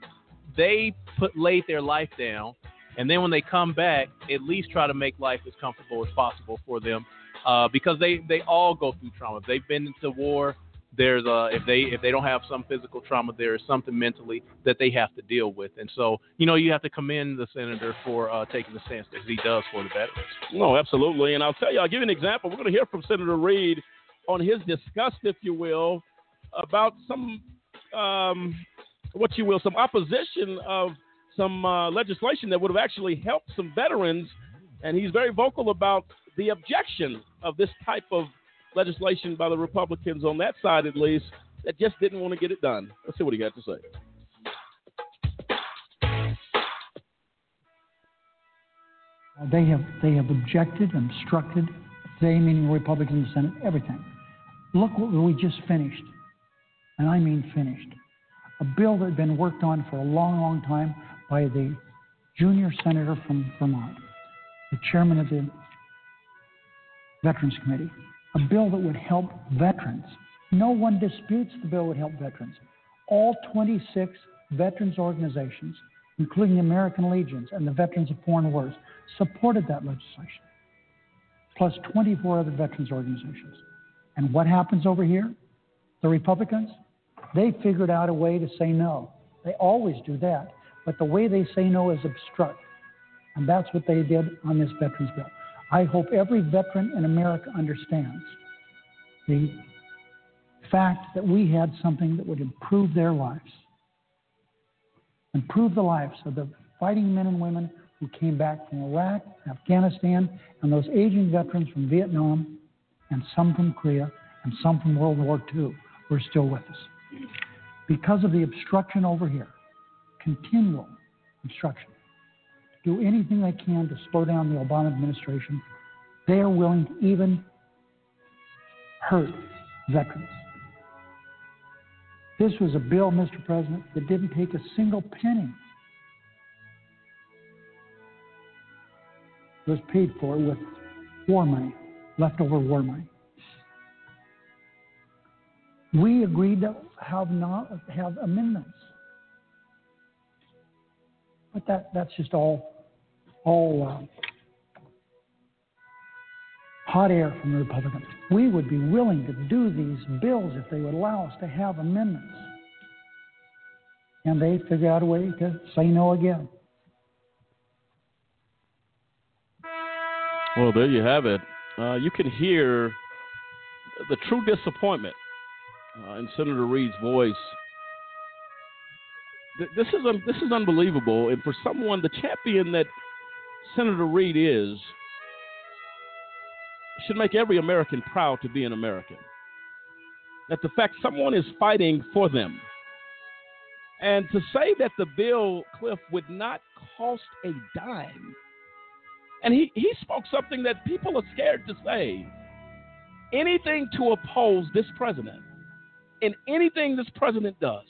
they put laid their life down, and then when they come back, at least try to make life as comfortable as possible for them, uh, because they they all go through trauma. They've been into war. There's a if they if they don't have some physical trauma, there is something mentally that they have to deal with, and so you know you have to commend the senator for uh, taking the stance that he does for the veterans. No, absolutely, and I'll tell you, I'll give you an example. We're going to hear from Senator Reid on his disgust, if you will, about some, um, what you will, some opposition of some uh, legislation that would have actually helped some veterans. And he's very vocal about the objection of this type of legislation by the Republicans on that side, at least, that just didn't want to get it done. Let's see what he got to say. Uh, they have they have objected, obstructed, they meaning Republicans in the Senate, everything. Look what we just finished, and I mean finished. A bill that had been worked on for a long, long time by the junior senator from Vermont, the chairman of the Veterans Committee. A bill that would help veterans. No one disputes the bill would help veterans. All 26 veterans organizations, including the American Legions and the Veterans of Foreign Wars, supported that legislation, plus 24 other veterans organizations. And what happens over here? The Republicans, they figured out a way to say no. They always do that. But the way they say no is obstruct. And that's what they did on this veterans bill. I hope every veteran in America understands the fact that we had something that would improve their lives, improve the lives of the fighting men and women who came back from Iraq, Afghanistan, and those aging veterans from Vietnam, and some from Korea, and some from World War II who are still with us. Because of the obstruction over here, continual obstruction, do anything they can to slow down the Obama administration. They are willing to even hurt veterans. This was a bill, Mr. President, that didn't take a single penny. It was paid for with war money, leftover war money. We agreed to have not have amendments, but that that's just all all uh, hot air from the Republicans. We would be willing to do these bills if they would allow us to have amendments, and they figure out a way to say no again. Well, there you have it. Uh, you can hear the true disappointment uh, in Senator Reid's voice. Th- This is this is unbelievable, and for someone, the champion that Senator Reid is, should make every American proud to be an American. That the fact someone is fighting for them, and to say that the bill, Cliff, would not cost a dime. And he, he spoke something that people are scared to say. Anything to oppose this president in anything this president does,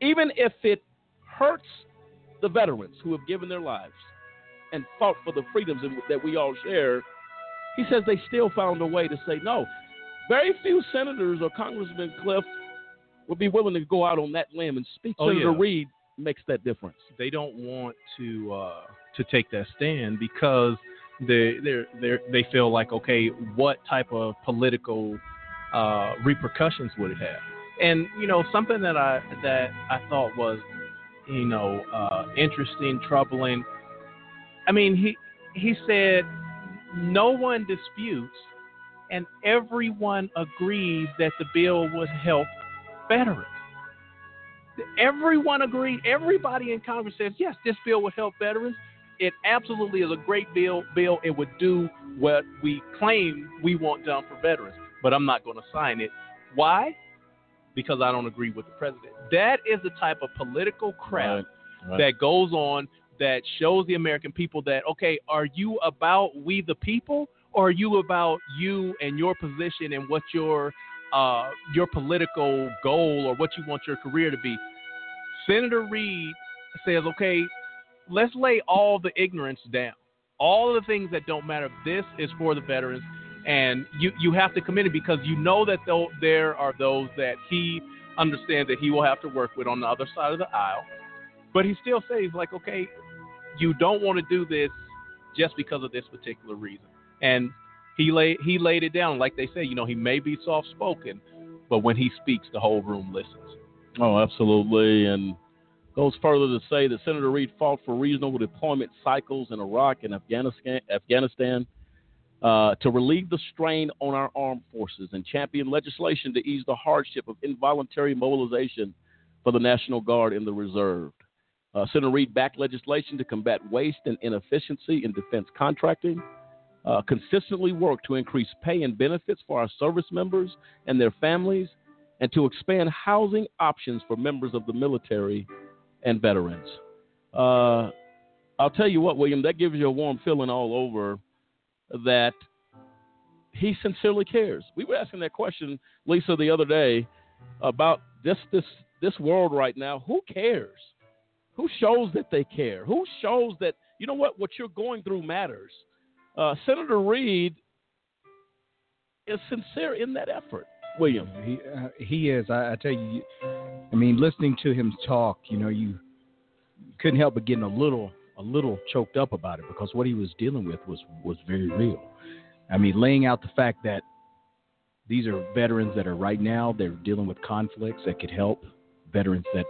even if it hurts the veterans who have given their lives and fought for the freedoms that we all share, he says they still found a way to say no. Very few senators or congressmen, Cliff, would be willing to go out on that limb and speak. Oh, Senator yeah. Reid makes that difference. They don't want to uh, to take that stand because they they they they feel like okay, what type of political uh, repercussions would it have? And you know something that I that I thought was you know uh, interesting, troubling. I mean he he said no one disputes and everyone agrees that the bill would help veterans. Everyone agreed. Everybody in Congress says yes, this bill would help veterans. It absolutely is a great bill. Bill, it would do what we claim we want done for veterans. But I'm not going to sign it. Why? Because I don't agree with the president. That is the type of political crap Right. that goes on that shows the American people that okay, are you about we the people, or are you about you and your position and what your uh, your political goal or what you want your career to be? Senator Reid says, okay, let's lay all the ignorance down, all the things that don't matter. This is for the veterans, and you you have to commit it because you know that though there are those that he understands that he will have to work with on the other side of the aisle. But he still says, like, okay, you don't want to do this just because of this particular reason. And he lay he laid it down, like they say, you know, he may be soft spoken, but when he speaks, the whole room listens. Oh, absolutely. And goes further to say that Senator Reid fought for reasonable deployment cycles in Iraq and Afghanistan, Afghanistan uh, to relieve the strain on our armed forces and champion legislation to ease the hardship of involuntary mobilization for the National Guard and the Reserve. Uh, Senator Reid backed legislation to combat waste and inefficiency in defense contracting. Uh, consistently worked to increase pay and benefits for our service members and their families, and to expand housing options for members of the military and veterans. Uh, I'll tell you what, William, that gives you a warm feeling all over that he sincerely cares. We were asking that question, Lisa, the other day about this this this world right now. Who cares? Who shows that they care? Who shows that you know what what you're going through matters? Uh, Senator Reid is sincere in that effort. William, he uh, he is. I, I tell you, I mean, listening to him talk, you know, you couldn't help but getting a little a little choked up about it because what he was dealing with was was very real. I mean, laying out the fact that these are veterans that are right now they're dealing with conflicts that could help veterans that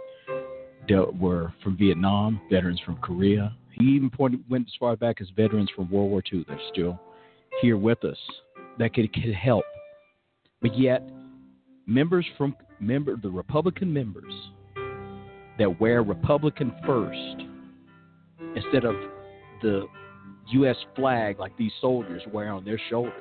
dealt, were from Vietnam, veterans from Korea. He even pointed, went as far back as veterans from World War II. They're still here with us that could, could help. But yet, members from member the Republican members that wear Republican first instead of the U.S. flag like these soldiers wear on their shoulders.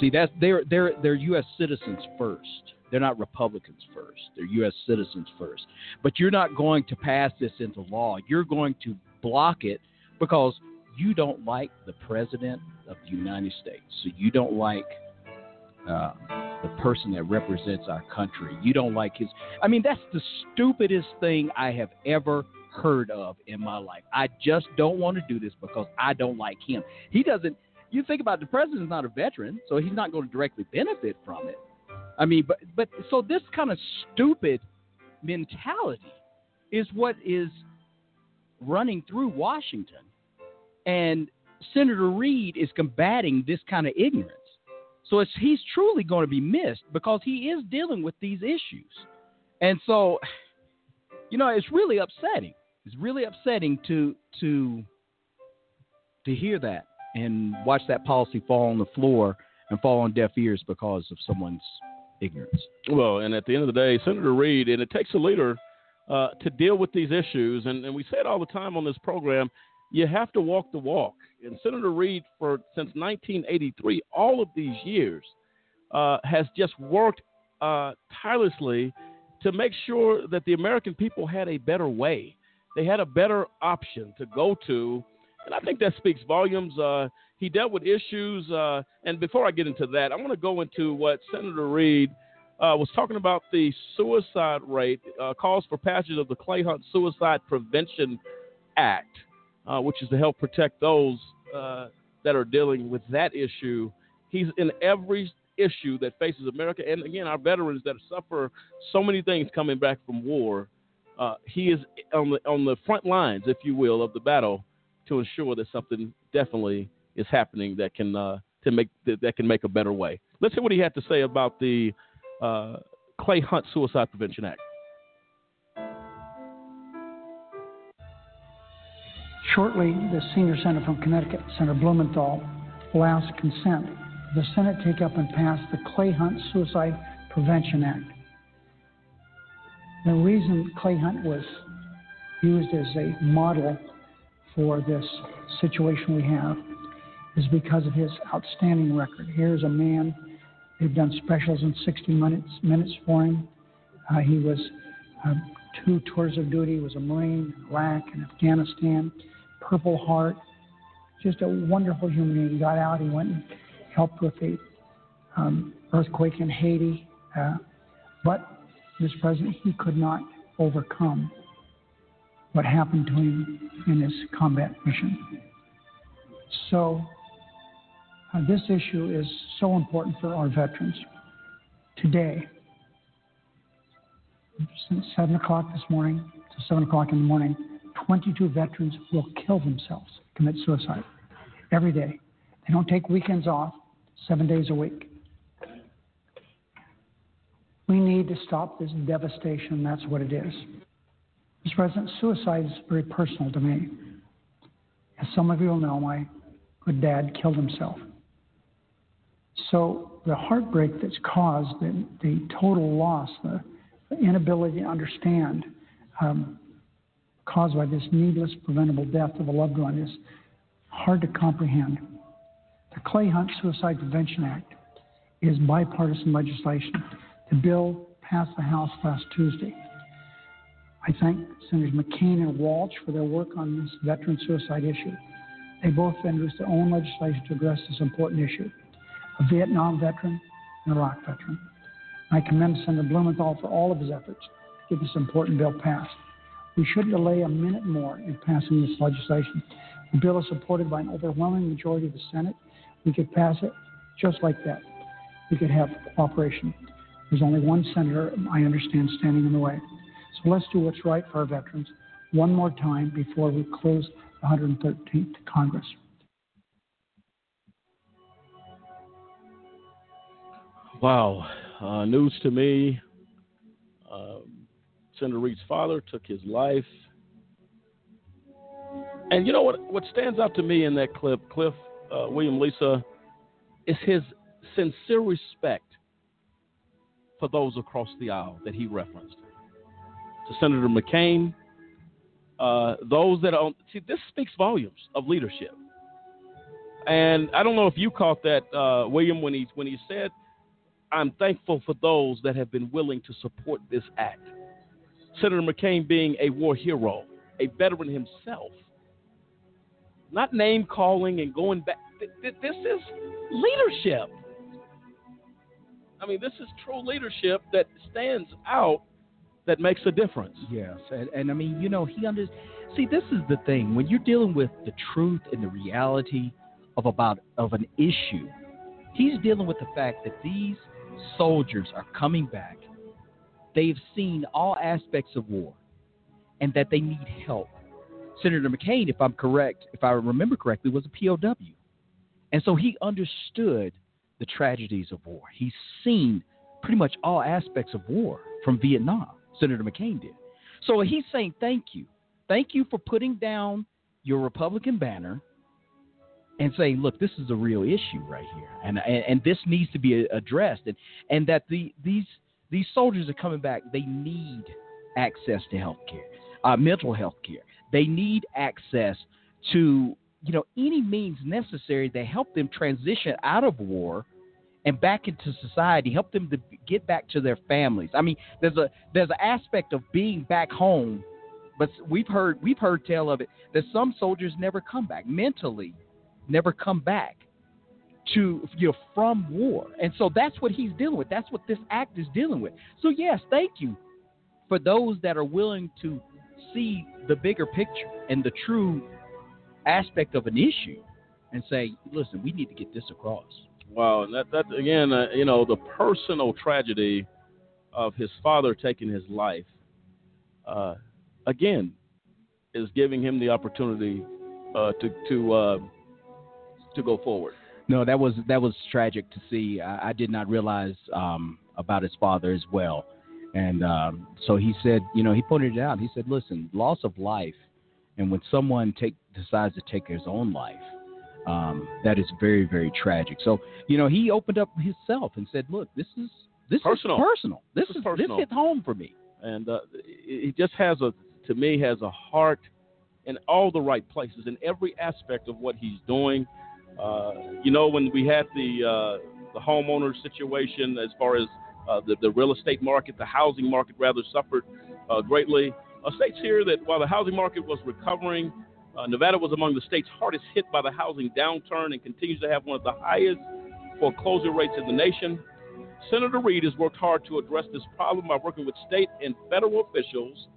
See, that's they're they're they're U.S. citizens first. They're not Republicans first. They're U.S. citizens first. But you're not going to pass this into law. You're going to block it because you don't like the president of the United States. So you don't like uh, the person that represents our country. You don't like his. I mean, that's the stupidest thing I have ever heard of in my life. I just don't want to do this because I don't like him. He doesn't. You think about it, the president's not a veteran, so he's not going to directly benefit from it. I mean, but but so this kind of stupid mentality is what is running through Washington, and Senator Reid is combating this kind of ignorance. So he's truly going to be missed because he is dealing with these issues, and so <sighs> you know it's really upsetting. It's really upsetting to to to hear that and watch that policy fall on the floor and fall on deaf ears because of someone's ignorance. Well, and at the end of the day, Senator Reid, and it takes a leader uh, to deal with these issues. And, and we say it all the time on this program you have to walk the walk. And Senator Reid, for since 1983, all of these years, uh, has just worked uh, tirelessly to make sure that the American people had a better way. They had a better option to go to and I think that speaks volumes. Uh, he dealt with issues. Uh, and before I get into that, I want to go into what Senator Reid uh, was talking about the suicide rate, uh, calls for passage of the Clay Hunt Suicide Prevention Act, uh, which is to help protect those uh, that are dealing with that issue. He's in every issue that faces America, and again, our veterans that suffer so many things coming back from war. He is on the on the front lines, if you will, of the battle to ensure that something definitely is happening that can uh, to make that, that, can make a better way. Let's hear what he had to say about the uh, Clay Hunt Suicide Prevention Act. Shortly, the senior senator from Connecticut, Senator Blumenthal, will ask consent the Senate take up and pass the Clay Hunt Suicide Prevention Act. The reason Clay Hunt was used as a model for this situation we have is because of his outstanding record. Here's a man who'd done specials in 60 minutes, minutes for him. Uh, he was uh, two tours of duty, he was a Marine in Iraq and Afghanistan, Purple Heart, just a wonderful human being. He got out, he went and helped with the um, earthquake in Haiti. Uh, but, Mr. President, he could not overcome what happened to him in his combat mission. So, uh, this issue is so important for our veterans. Today, since 7 o'clock this morning to 7 o'clock in the morning, 22 veterans will kill themselves, commit suicide every day. They don't take weekends off, seven days a week. We need to stop this devastation. That's what it is. Mr. President, suicide is very personal to me. As some of you will know, my good dad killed himself. So the heartbreak that's caused, the, the total loss, the, the, inability to understand um, caused by this needless, preventable death of a loved one is hard to comprehend. The Clay Hunt Suicide Prevention Act is bipartisan legislation. The bill passed the House last Tuesday. I thank Senators McCain and Walsh for their work on this veteran suicide issue. They both introduced their own legislation to address this important issue. A Vietnam veteran and a Iraq veteran. I commend Senator Blumenthal for all of his efforts to get this important bill passed. We shouldn't delay a minute more in passing this legislation. The bill is supported by an overwhelming majority of the Senate. We could pass it just like that. We could have cooperation. There's only one senator, I understand, standing in the way. So let's do what's right for our veterans one more time before we close the 113th Congress. Wow. Uh, news to me. Uh, Senator Reid's father took his life. And you know what? What stands out to me in that clip, Cliff, uh, William Lisa, is his sincere respect for those across the aisle that he referenced to Senator McCain, uh, those that are see this speaks volumes of leadership. And I don't know if you caught that, uh, William, when he when he said, "I'm thankful for those that have been willing to support this act." Senator McCain being a war hero, a veteran himself, not name calling and going back. This is leadership. I mean, this is true leadership that stands out, that makes a difference. Yes, and, and I mean, you know, he under. See, this is the thing when you're dealing with the truth and the reality of about of an issue. He's dealing with the fact that these soldiers are coming back. They've seen all aspects of war, and that they need help. Senator McCain, if I'm correct, if I remember correctly, was a POW, and so he understood the tragedies of war. He's seen pretty much all aspects of war from Vietnam. Senator McCain did. So he's saying, thank you. Thank you for putting down your Republican banner and saying, look, this is a real issue right here. And, and, and this needs to be addressed. And, and that the, these, these soldiers are coming back. They need access to health care, uh, mental health care. They need access to you know any means necessary to help them transition out of war and back into society, help them to get back to their families. I mean, there's a there's an aspect of being back home, but we've heard we've heard tell of it that some soldiers never come back mentally, never come back to you know from war, and so that's what he's dealing with. That's what this act is dealing with. So yes, thank you for those that are willing to see the bigger picture and the true aspect of an issue and say, listen, we need to get this across. Wow, and that that again, uh, you know, the personal tragedy of his father taking his life, uh, again, is giving him the opportunity uh, to to uh, to go forward. No, that was that was tragic to see. I, I did not realize um, about his father as well, and um, so he said, you know, he pointed it out. He said, listen, loss of life, and when someone take decides to take his own life, um, that is very very tragic. So you know he opened up himself and said, "Look, this is this personal. is personal. This, This is personal. this hit home for me." and uh, he just has a to me has a heart in all the right places in every aspect of what he's doing. Uh, you know, when we had the uh, the homeowner situation as far as uh, the the real estate market, the housing market rather suffered uh, greatly. Uh, states here that while the housing market was recovering, uh, Nevada was among the states hardest hit by the housing downturn and continues to have one of the highest foreclosure rates in the nation. Senator Reid has worked hard to address this problem by working with state and federal officials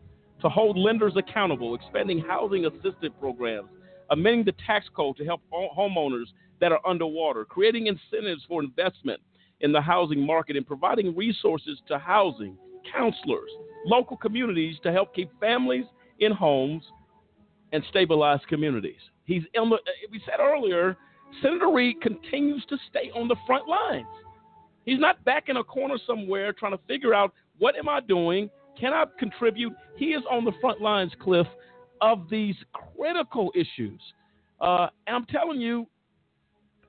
to hold lenders accountable, expanding housing assistance programs, amending the tax code to help homeowners that are underwater, creating incentives for investment in the housing market, and providing resources to housing, counselors, local communities to help keep families in homes and stabilize communities. He's the, we said earlier, Senator Reid continues to stay on the front lines. He's not back in a corner somewhere trying to figure out what am I doing? Can I contribute? He is on the front lines, Cliff, of these critical issues. Uh, and I'm telling you,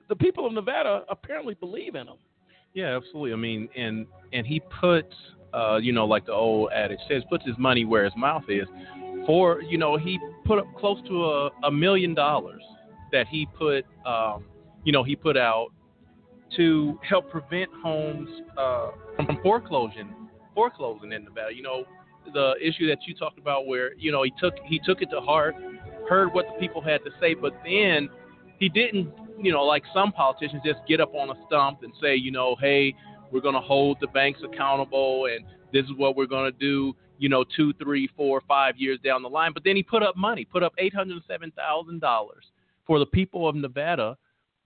the people of Nevada apparently believe in him. Yeah, absolutely. I mean, and and he puts, uh, you know, like the old adage says, puts his money where his mouth is. For you know, he put up close to a, a million dollars that he put, um, you know, he put out to help prevent homes uh, from foreclosing, foreclosing in Nevada. You know, the issue that you talked about, where you know he took he took it to heart, heard what the people had to say, but then he didn't, you know, like some politicians, just get up on a stump and say, you know, hey, we're going to hold the banks accountable, and this is what we're going to do. You know, two, three, four, five years down the line. But then he put up money, put up eight hundred seven thousand dollars for the people of Nevada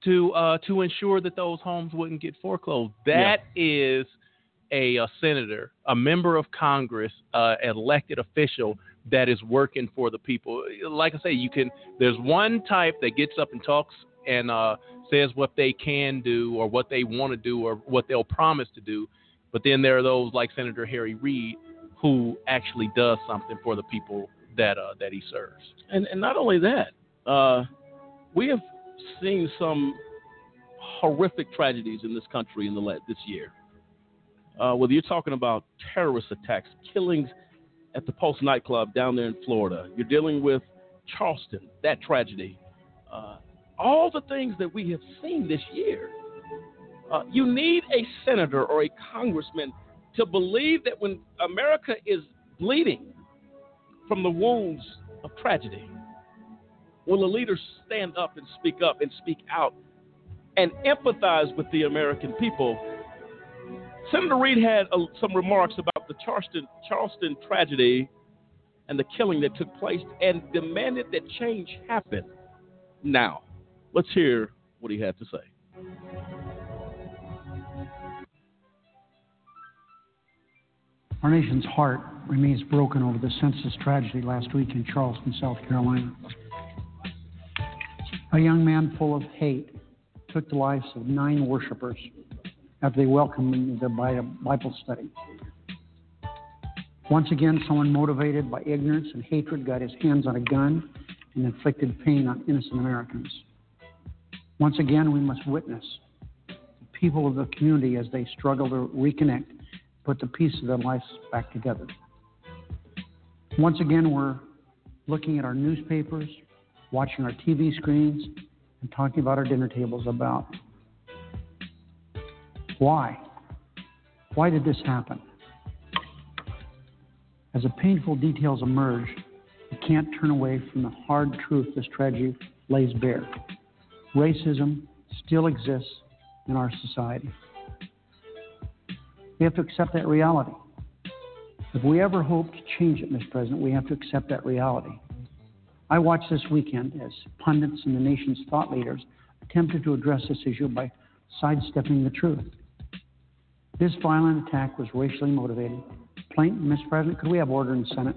to uh, to ensure that those homes wouldn't get foreclosed. That is a, a senator, a member of Congress, uh, an elected official that is working for the people. Like I say, you can. There's one type that gets up and talks and uh, says what they can do or what they want to do or what they'll promise to do, but then there are those like Senator Harry Reid who actually does something for the people that uh, that he serves. And, and not only that, uh, we have seen some horrific tragedies in this country in the la- this year. Uh, whether you're talking about terrorist attacks, killings at the Pulse nightclub down there in Florida, you're dealing with Charleston, that tragedy, uh, all the things that we have seen this year. Uh, you need a senator or a congressman to believe that when America is bleeding from the wounds of tragedy, will the leaders stand up and speak up and speak out and empathize with the American people Senator Reid had uh, some remarks about the Charleston, Charleston tragedy and the killing that took place and demanded that change happen now. Let's hear what he had to say. Our nation's heart remains broken over the senseless tragedy last week in Charleston, South Carolina. A young man full of hate took the lives of nine worshipers after they welcomed him their Bible study. Once again, someone motivated by ignorance and hatred got his hands on a gun and inflicted pain on innocent Americans. Once again, we must witness the people of the community as they struggle to reconnect put the pieces of their lives back together. Once again, we're looking at our newspapers, watching our TV screens, and talking about our dinner tables about why. Why did this happen? As the painful details emerge, we can't turn away from the hard truth this tragedy lays bare. Racism still exists in our society. We have to accept that reality. If we ever hope to change it, Mr. President, we have to accept that reality. I watched this weekend as pundits and the nation's thought leaders attempted to address this issue by sidestepping the truth. This violent attack was racially motivated. Plain, Mr. President, could we have order in the Senate?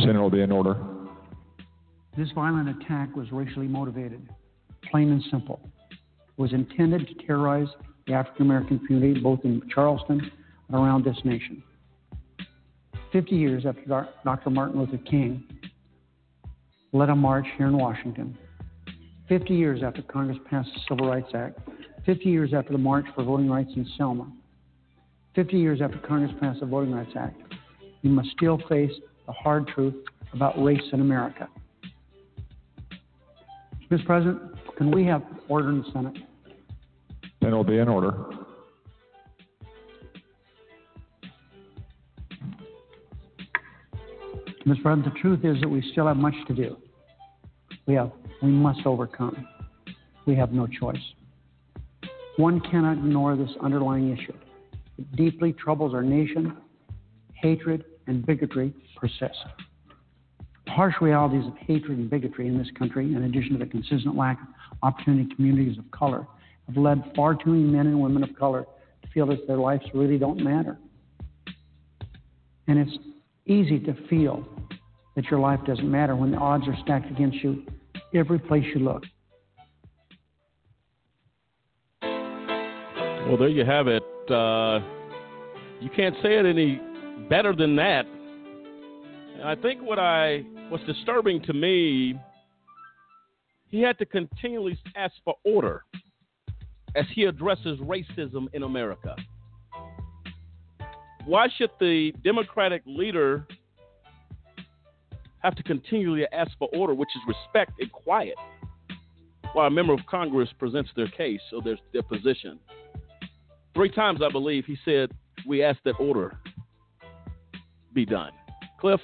Senate will be in order. This violent attack was racially motivated, plain and simple was intended to terrorize the African American community, both in Charleston and around this nation. 50 years after Dr. Martin Luther King led a march here in Washington, 50 years after Congress passed the Civil Rights Act, 50 years after the March for Voting Rights in Selma, 50 years after Congress passed the Voting Rights Act, we must still face the hard truth about race in America. Mr. President, can we have order in the Senate? Then it will be in order. Mr. President, the truth is that we still have much to do. We have, we must overcome. We have no choice. One cannot ignore this underlying issue. It deeply troubles our nation. Hatred and bigotry persist. The harsh realities of hatred and bigotry in this country, in addition to the consistent lack of opportunity communities of color, have led far too many men and women of color to feel that their lives really don't matter. And it's easy to feel that your life doesn't matter when the odds are stacked against you every place you look. Well, there you have it. Uh, you can't say it any better than that. I think what I was disturbing to me, he had to continually ask for order as he addresses racism in America. Why should the Democratic leader have to continually ask for order, which is respect and quiet, while a member of Congress presents their case or their, their position? Three times, I believe, he said, We ask that order be done. Cliff,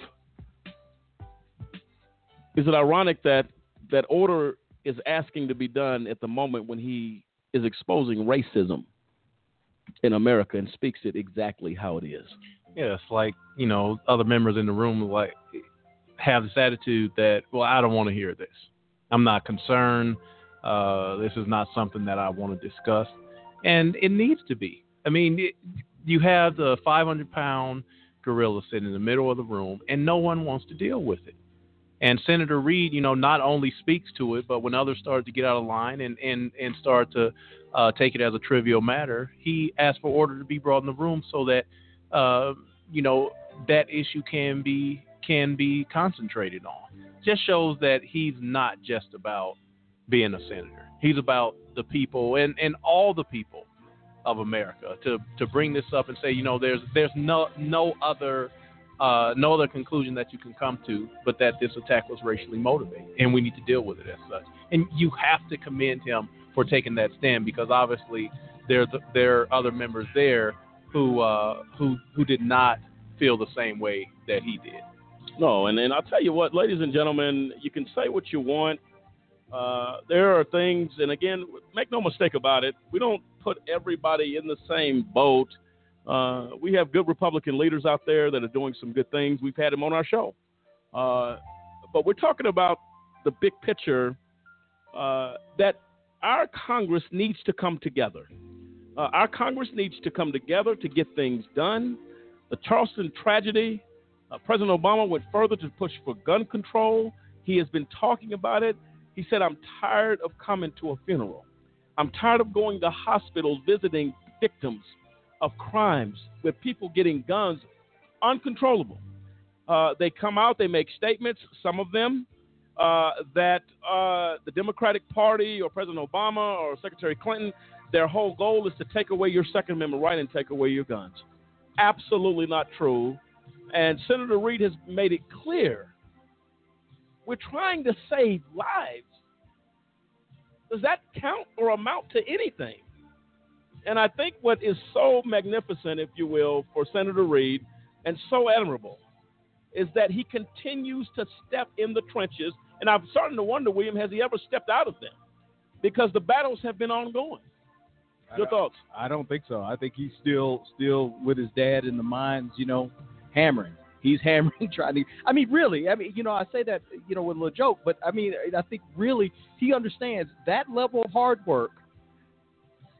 is it ironic that that order is asking to be done at the moment when he is exposing racism in America and speaks it exactly how it is. Yeah, it's like you know other members in the room like have this attitude that well I don't want to hear this. I'm not concerned. Uh, this is not something that I want to discuss, and it needs to be. I mean, it, you have the 500 pound gorilla sitting in the middle of the room, and no one wants to deal with it. And Senator Reid, you know, not only speaks to it, but when others started to get out of line and and and start to uh, take it as a trivial matter, he asked for order to be brought in the room so that uh, you know that issue can be can be concentrated on. Just shows that he's not just about being a senator. He's about the people and and all the people of America to to bring this up and say, you know, there's there's no no other uh, no other conclusion that you can come to but that this attack was racially motivated, and we need to deal with it as such. And you have to commend him for taking that stand because obviously there there are other members there who uh, who who did not feel the same way that he did. No, and and I'll tell you what, ladies and gentlemen, you can say what you want Uh, there are things, and again, make no mistake about it, we don't put everybody in the same boat. Uh, we have good Republican leaders out there that are doing some good things. We've had them on our show. Uh, but we're talking about the big picture uh, that our Congress needs to come together. Uh, our Congress needs to come together to get things done. The Charleston tragedy, uh, President Obama went further to push for gun control. He has been talking about it. He said, I'm tired of coming to a funeral. I'm tired of going to hospitals visiting victims of crimes with people getting guns uncontrollable. Uh, they come out, they make statements, some of them, uh, that uh, the Democratic Party or President Obama or Secretary Clinton, their whole goal is to take away your Second Amendment right and take away your guns. Absolutely not true. And Senator Reid has made it clear we're trying to save lives. Does that count or amount to anything? And I think what is so magnificent, if you will, for Senator Reid and so admirable is that he continues to step in the trenches. And I'm starting to wonder, William, has he ever stepped out of them? Because the battles have been ongoing. Your I thoughts? I don't think so. I think he's still still with his dad in the mines, you know, hammering. He's <laughs> hammering, trying to. I mean, really. I mean, you know, I say that, you know, with a little joke, but I mean, I think really he understands that level of hard work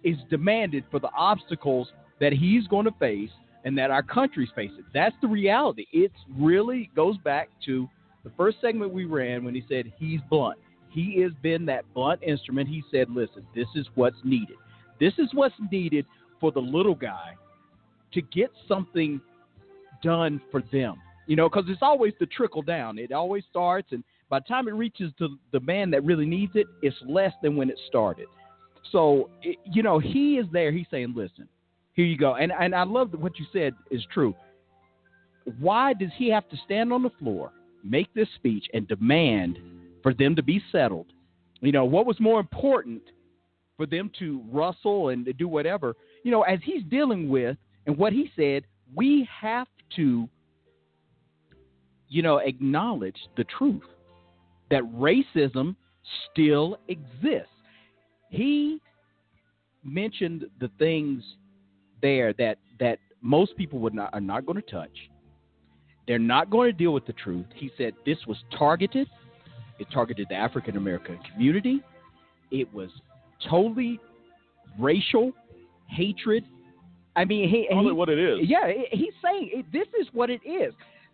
is demanded for the obstacles that he's going to face and that our country's facing. That's the reality. It really goes back to the first segment we ran when he said he's blunt. He has been that blunt instrument. He said, listen, this is what's needed. This is what's needed for the little guy to get something done for them. You know, because it's always the trickle down. It always starts, and by the time it reaches to the man that really needs it, it's less than when it started. So, you know, he is there. He's saying, listen, here you go. And, and I love what you said is true. Why does he have to stand on the floor, make this speech, and demand for them to be settled? You know, what was more important for them to rustle and to do whatever? You know, as he's dealing with, and what he said, we have to, you know, acknowledge the truth that racism still exists. He mentioned the things there that that most people would not are not going to touch. They're not going to deal with the truth. He said this was targeted. It targeted the African American community. It was totally racial hatred. I mean, he, Call he- it what it is. Yeah, he's saying it, this is what it is.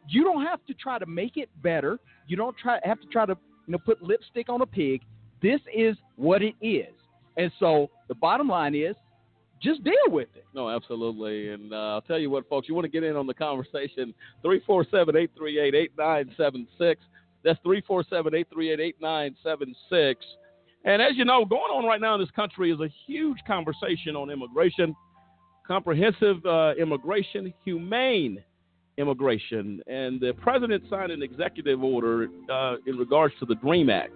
You don't have to try to make it better. You don't try have to try to you know put lipstick on a pig. This is what it is. And so the bottom line is, just deal with it. No, absolutely. And uh, I'll tell you what, folks, you want to get in on the conversation 347 838 8976. That's 347 838 8976. And as you know, going on right now in this country is a huge conversation on immigration, comprehensive uh, immigration, humane immigration. And the president signed an executive order uh, in regards to the DREAM Act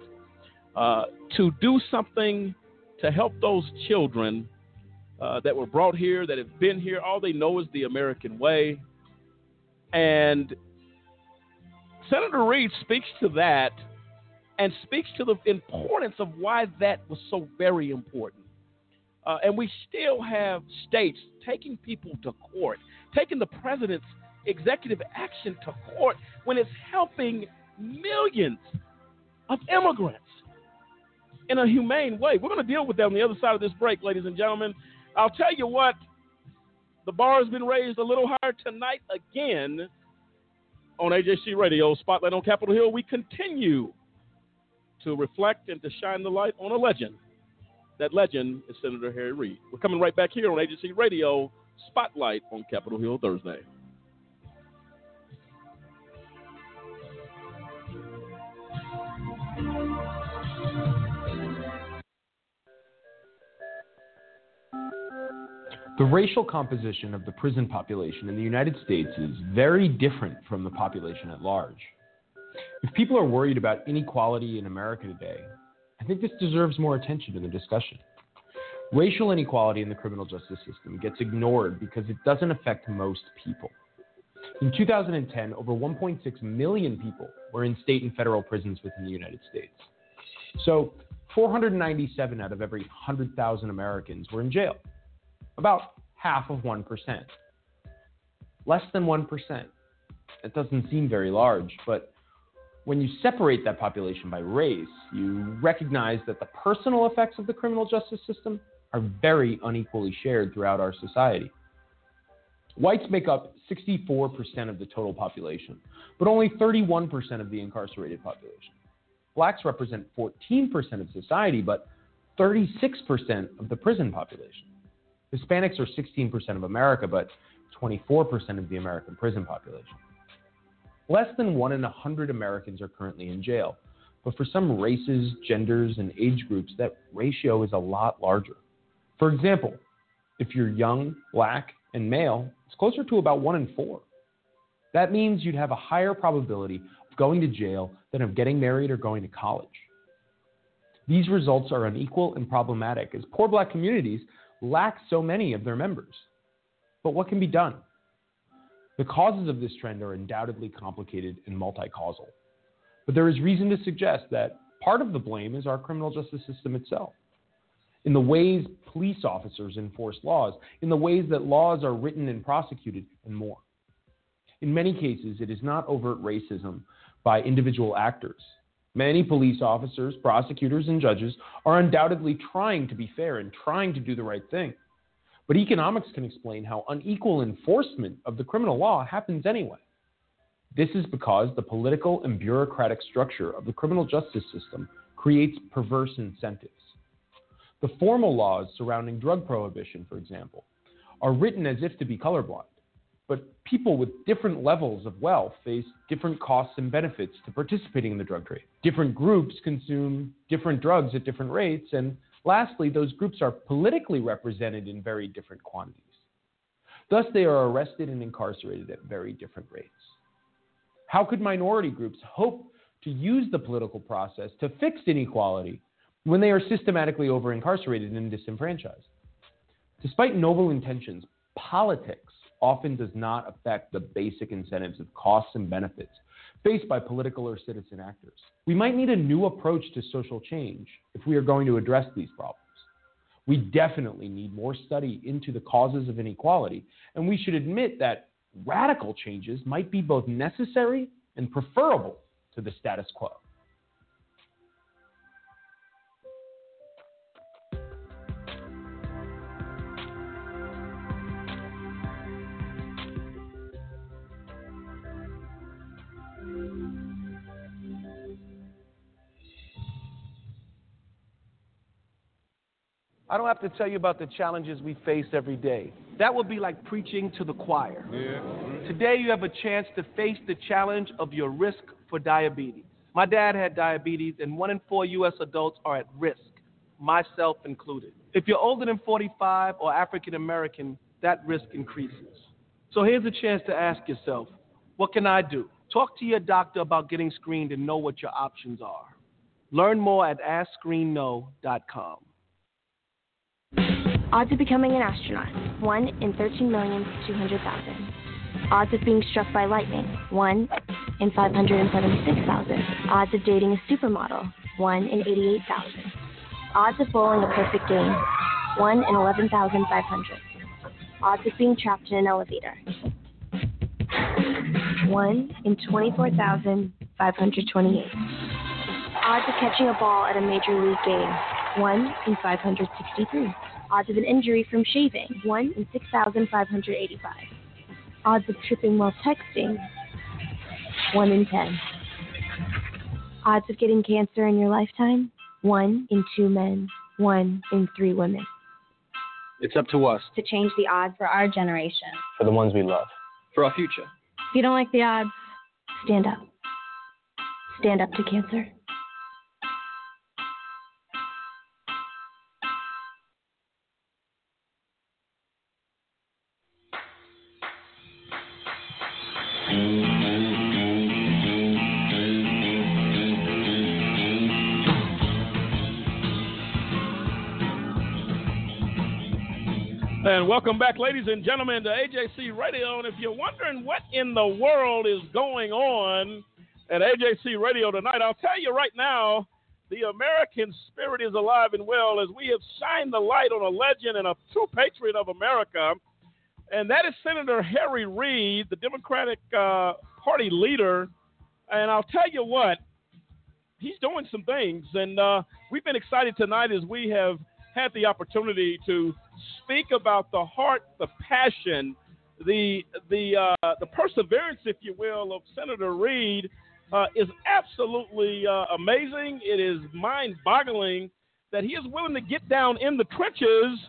uh, to do something to help those children uh, that were brought here, that have been here. All they know is the American way. And Senator Reid speaks to that and speaks to the importance of why that was so very important. Uh, and we still have states taking people to court, taking the president's executive action to court when it's helping millions of immigrants in a humane way. We're going to deal with that on the other side of this break, ladies and gentlemen. I'll tell you what, the bar has been raised a little higher tonight again on AJC Radio, Spotlight on Capitol Hill. We continue to reflect and to shine the light on a legend. That legend is Senator Harry Reid. We're coming right back here on AJC Radio, Spotlight on Capitol Hill Thursday. The racial composition of the prison population in the United States is very different from the population at large. If people are worried about inequality in America today, I think this deserves more attention in the discussion. Racial inequality in the criminal justice system gets ignored because it doesn't affect most people. In 2010, over 1.6 million people were in state and federal prisons within the United States. So, 497 out of every 100,000 Americans were in jail, about half of 1%. Less than 1%. It doesn't seem very large, but when you separate that population by race, you recognize that the personal effects of the criminal justice system are very unequally shared throughout our society. Whites make up 64% of the total population, but only 31% of the incarcerated population. Blacks represent 14% of society, but 36% of the prison population. Hispanics are 16% of America, but 24% of the American prison population. Less than one in a hundred Americans are currently in jail, but for some races, genders, and age groups, that ratio is a lot larger. For example, if you're young, black, and male, it's closer to about one in four. That means you'd have a higher probability going to jail than of getting married or going to college. These results are unequal and problematic as poor black communities lack so many of their members. But what can be done? The causes of this trend are undoubtedly complicated and multi causal. But there is reason to suggest that part of the blame is our criminal justice system itself. In the ways police officers enforce laws, in the ways that laws are written and prosecuted, and more. In many cases, it is not overt racism by individual actors. Many police officers, prosecutors, and judges are undoubtedly trying to be fair and trying to do the right thing. But economics can explain how unequal enforcement of the criminal law happens anyway. This is because the political and bureaucratic structure of the criminal justice system creates perverse incentives. The formal laws surrounding drug prohibition, for example, are written as if to be colorblind. But people with different levels of wealth face different costs and benefits to participating in the drug trade. Different groups consume different drugs at different rates, and lastly, those groups are politically represented in very different quantities. Thus, they are arrested and incarcerated at very different rates. How could minority groups hope to use the political process to fix inequality when they are systematically over incarcerated and disenfranchised? Despite noble intentions, politics often does not affect the basic incentives of costs and benefits faced by political or citizen actors. We might need a new approach to social change if we are going to address these problems. We definitely need more study into the causes of inequality, and we should admit that radical changes might be both necessary and preferable to the status quo. I don't have to tell you about the challenges we face every day. That would be like preaching to the choir. Yeah. Today, you have a chance to face the challenge of your risk for diabetes. My dad had diabetes, and one in four U.S. adults are at risk, myself included. If you're older than 45 or African American, that risk increases. So here's a chance to ask yourself what can I do? Talk to your doctor about getting screened and know what your options are. Learn more at AskScreenKnow.com. Odds of becoming an astronaut 1 in 13,200,000. Odds of being struck by lightning 1 in 576,000. Odds of dating a supermodel 1 in 88,000. Odds of bowling a perfect game 1 in 11,500. Odds of being trapped in an elevator 1 in 24,528. Odds of catching a ball at a major league game 1 in 563. Odds of an injury from shaving 1 in 6,585. Odds of tripping while texting 1 in 10. Odds of getting cancer in your lifetime 1 in 2 men, 1 in 3 women. It's up to us. To change the odds for our generation. For the ones we love. For our future. If you don't like the odds, stand up. Stand up to cancer. And welcome back, ladies and gentlemen, to AJC Radio. And if you're wondering what in the world is going on at AJC Radio tonight, I'll tell you right now the American spirit is alive and well as we have shined the light on a legend and a true patriot of America, and that is Senator Harry Reid, the Democratic uh, Party leader. And I'll tell you what, he's doing some things, and uh, we've been excited tonight as we have had the opportunity to speak about the heart, the passion, the the uh, the perseverance, if you will, of Senator Reid uh, is absolutely uh, amazing. It is mind-boggling that he is willing to get down in the trenches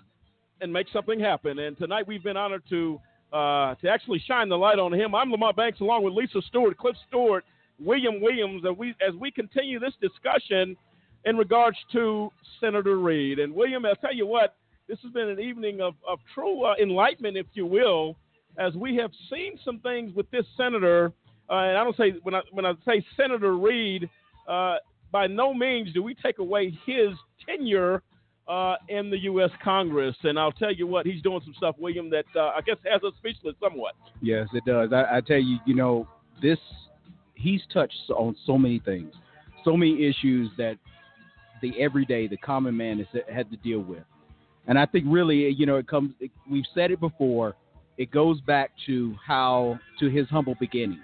and make something happen. And tonight we've been honored to uh, to actually shine the light on him. I'm Lamont Banks, along with Lisa Stewart, Cliff Stewart, William Williams, and we as we continue this discussion in regards to Senator Reid. And William, I'll tell you what, this has been an evening of, of true uh, enlightenment, if you will, as we have seen some things with this senator. Uh, and I don't say when I when I say Senator Reid, uh, by no means do we take away his tenure uh, in the U.S. Congress. And I'll tell you what, he's doing some stuff, William, that uh, I guess has us speechless somewhat. Yes, it does. I, I tell you, you know, this he's touched on so many things, so many issues that the everyday, the common man has had to deal with. And I think really, you know, it comes. It, we've said it before. It goes back to how to his humble beginnings,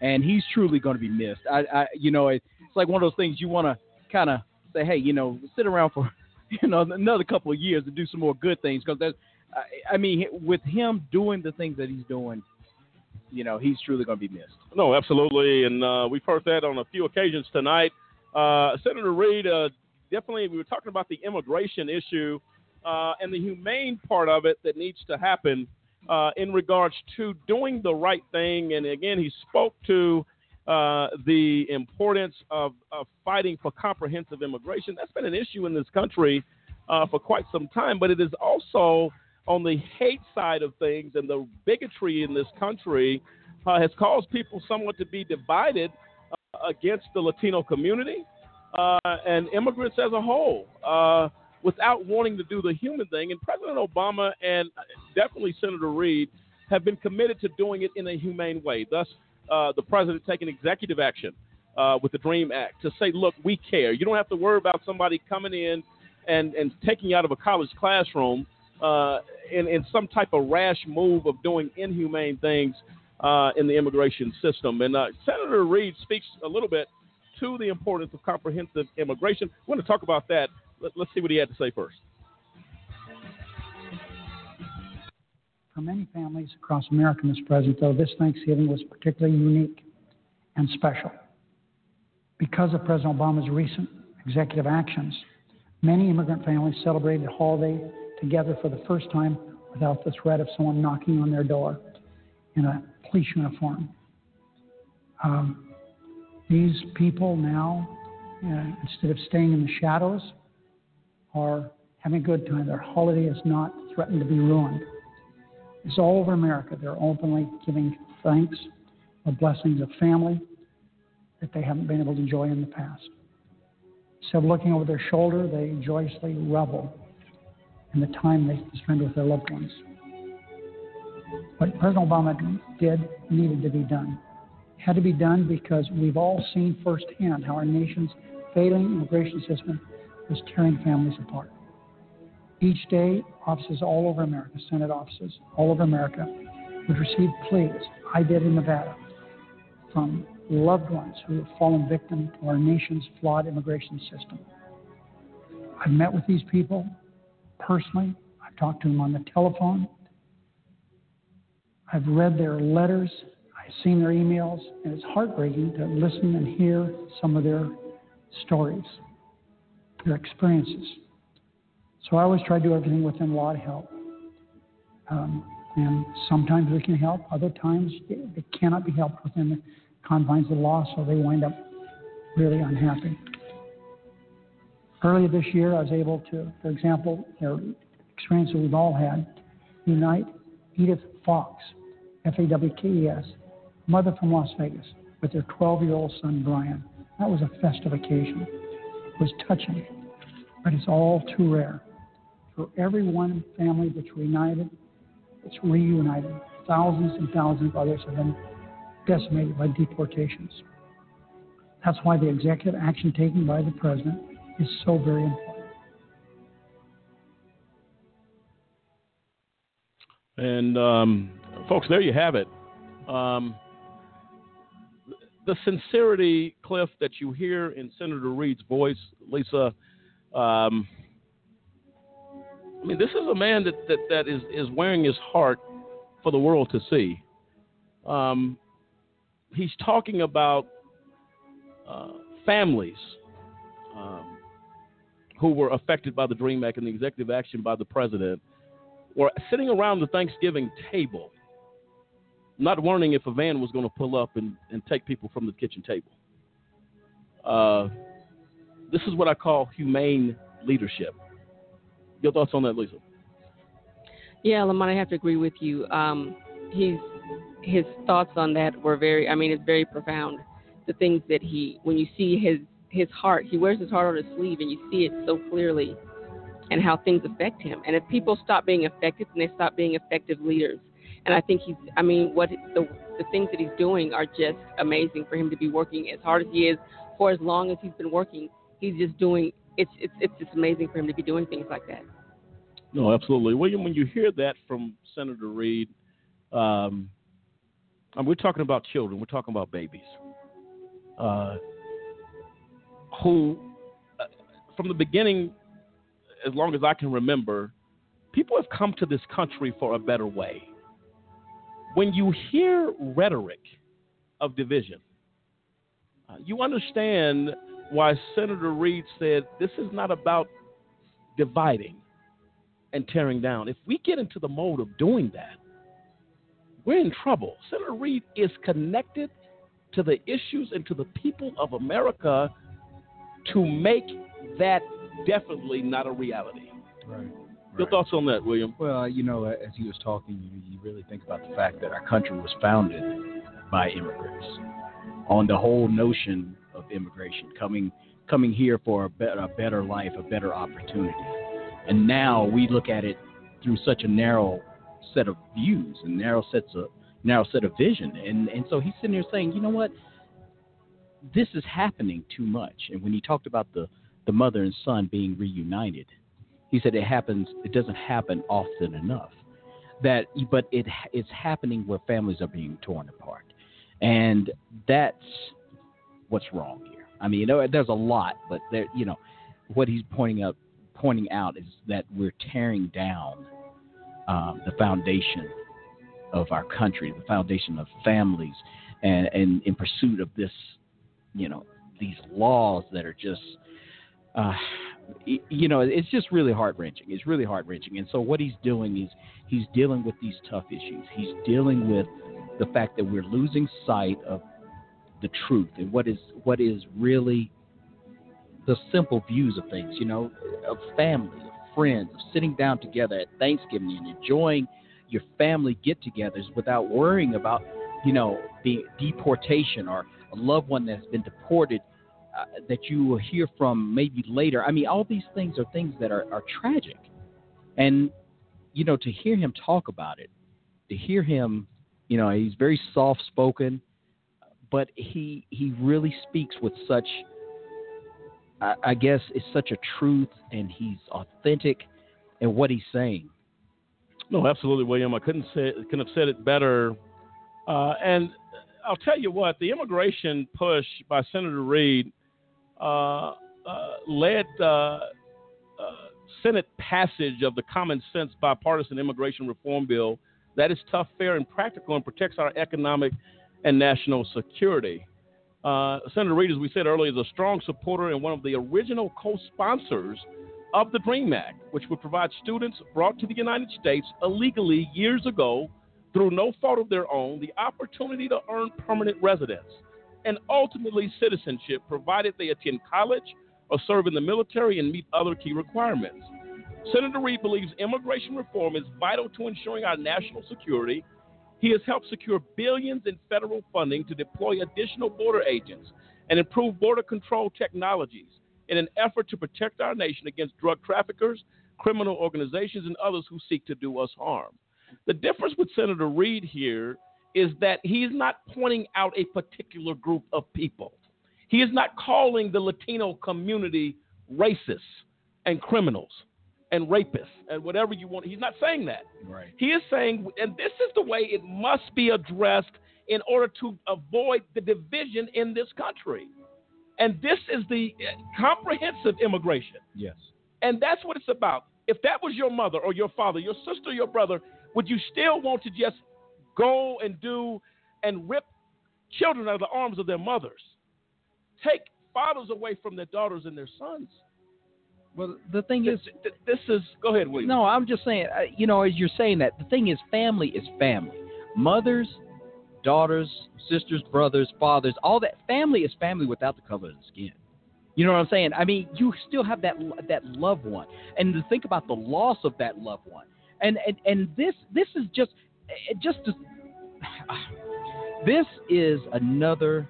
and he's truly going to be missed. I, I you know, it, it's like one of those things you want to kind of say, hey, you know, sit around for, <laughs> you know, another couple of years to do some more good things because there's, I, I mean, with him doing the things that he's doing, you know, he's truly going to be missed. No, absolutely, and uh, we've heard that on a few occasions tonight. Uh, Senator Reid, uh, definitely, we were talking about the immigration issue uh, and the humane part of it that needs to happen uh, in regards to doing the right thing. And again, he spoke to uh, the importance of, of, fighting for comprehensive immigration. That's been an issue in this country uh, for quite some time, but it is also on the hate side of things and the bigotry in this country uh, has caused people somewhat to be divided uh, against the Latino community uh, and immigrants as a whole without wanting to do the human thing. And President Obama and definitely Senator Reid have been committed to doing it in a humane way. Thus, uh, the president taking executive action uh, with the DREAM Act to say, look, we care. You don't have to worry about somebody coming in and, and taking you out of a college classroom uh, in, in some type of rash move of doing inhumane things uh, in the immigration system. And uh, Senator Reid speaks a little bit to the importance of comprehensive immigration. We're going to talk about that let, us see what he had to say first. For many families across America, Mr. President, though, this Thanksgiving was particularly unique and special. Because of President Obama's recent executive actions, many immigrant families celebrated holiday together for the first time without the threat of someone knocking on their door in a police uniform. Um, these people now, uh, instead of staying in the shadows, are having a good time. Their holiday is not threatened to be ruined. It's all over America. They're openly giving thanks for blessings of family that they haven't been able to enjoy in the past. Instead of looking over their shoulder, they joyously revel in the time they spend with their loved ones. What President Obama did needed to be done. Had to be done because we've all seen firsthand how our nation's failing immigration system was tearing families apart. Each day, offices all over America, Senate offices all over America, would receive pleas. I did in Nevada from loved ones who have fallen victim to our nation's flawed immigration system. I've met with these people personally. I've talked to them on the telephone. I've read their letters. I've seen their emails, and it's heartbreaking to listen and hear some of their stories their experiences. So I always try to do everything within law to help. Um, and sometimes we can help, other times it cannot be helped within the confines of the law, so they wind up really unhappy. Earlier this year, I was able to, for example, their experience that we've all had, unite Edith Fawkes, F A W K E S, mother from Las Vegas, with their 12 year old son, Brian. That was a festive occasion It was touching, but it's all too rare. For every one family that's reunited, it's reunited. Thousands and thousands of others have been decimated by deportations. That's why the executive action taken by the president is so very important. And um, folks, there you have it. Um, the sincerity, Cliff, that you hear in Senator Reid's voice, Lisa. Um, I mean, this is a man that, that, that is, is wearing his heart for the world to see. Um, he's talking about uh, families um, who were affected by the DREAM Act and the executive action by the president were sitting around the Thanksgiving table, not wondering if a van was going to pull up and, and take people from the kitchen table. Uh, this is what I call humane leadership. Your thoughts on that, Lisa? Yeah, Lamont, I have to agree with you. Um, he's his thoughts on that were very. I mean, it's very profound. The things that he, when you see his his heart, he wears his heart on his sleeve, and you see it so clearly, and how things affect him. And if people stop being effective, and they stop being effective leaders, and I think he's. I mean, what the the things that he's doing are just amazing for him to be working as hard as he is for as long as he's been working. He's just doing. It's it's it's just amazing for him to be doing things like that. No, absolutely, William. When you hear that from Senator Reid, um, we're talking about children, we're talking about babies, uh, who, uh, from the beginning, as long as I can remember, people have come to this country for a better way. When you hear rhetoric of division, uh, you understand why Senator Reid said this is not about dividing and tearing down. If we get into the mode of doing that, we're in trouble. Senator Reid is connected to the issues and to the people of America to make that definitely not a reality. Right. Your thoughts on that, William? Well, you know, uh, as he was talking, you, you really think about the fact that our country was founded by immigrants on the whole notion of immigration coming coming here for a better, a better life, a better opportunity. And now we look at it through such a narrow set of views and narrow sets of narrow set of vision. And and so he's sitting there saying, you know what, this is happening too much. And when he talked about the the mother and son being reunited, he said it happens. It doesn't happen often enough. That but it it's happening where families are being torn apart, and that's what's wrong here. I mean, you know, there's a lot, but there, you know, what he's pointing out pointing out is that we're tearing down um, the foundation of our country, the foundation of families, and, and in pursuit of this, you know, these laws that are just, uh, you know, it's just really heart wrenching. It's really heart wrenching. And so what he's doing is he's dealing with these tough issues. He's dealing with the fact that we're losing sight of the truth and what is what is really the simple views of things, you know, of family, of friends, of sitting down together at Thanksgiving and enjoying your family get-togethers without worrying about, you know, the deportation or a loved one that's been deported uh, that you will hear from maybe later. I mean, all these things are things that are, are tragic, and you know, to hear him talk about it, to hear him, you know, he's very soft-spoken, but he he really speaks with such I, I guess it's such a truth, and he's authentic in what he's saying. No, absolutely, William. I couldn't say couldn't have said it better. Uh, and I'll tell you what, the immigration push by Senator Reid led uh, uh, Senate passage of the common sense bipartisan immigration reform bill that is tough, fair, and practical and protects our economic and national security. Uh, Senator Reid, as we said earlier, is a strong supporter and one of the original co sponsors of the DREAM Act, which would provide students brought to the United States illegally years ago through no fault of their own the opportunity to earn permanent residence and ultimately citizenship, provided they attend college or serve in the military and meet other key requirements. Senator Reid believes immigration reform is vital to ensuring our national security he has helped secure billions in federal funding to deploy additional border agents and improve border control technologies in an effort to protect our nation against drug traffickers, criminal organizations, and others who seek to do us harm. The difference with Senator Reid here is that he is not pointing out a particular group of people. He is not calling the Latino community racist and criminals and rapists and whatever you want. He's not saying that. Right. He is saying, and this is the way it must be addressed in order to avoid the division in this country. And this is the uh, comprehensive immigration. Yes. And that's what it's about. If that was your mother or your father, your sister, your brother, would you still want to just go and do and rip children out of the arms of their mothers? Take fathers away from their daughters and their sons. Well, the thing this, is, this is go ahead, William. No, I'm just saying. Uh, you know, as you're saying that, the thing is, family is family. Mothers, daughters, sisters, brothers, fathers, all that. Family is family without the color of the skin. You know what I'm saying? I mean, you still have that that loved one, and to think about the loss of that loved one, and and, and this this is just just to, this is another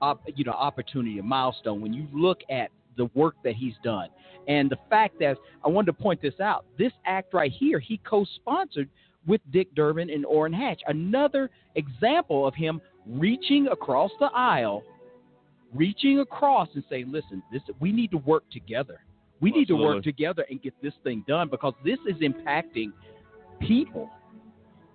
op, you know opportunity, a milestone when you look at the work that he's done, and the fact that I wanted to point this out. This act right here, he co-sponsored with Dick Durbin and Orrin Hatch. Another example of him reaching across the aisle, reaching across and saying, "Listen, this we need to work together. We need to work together and get this thing done because this is impacting people."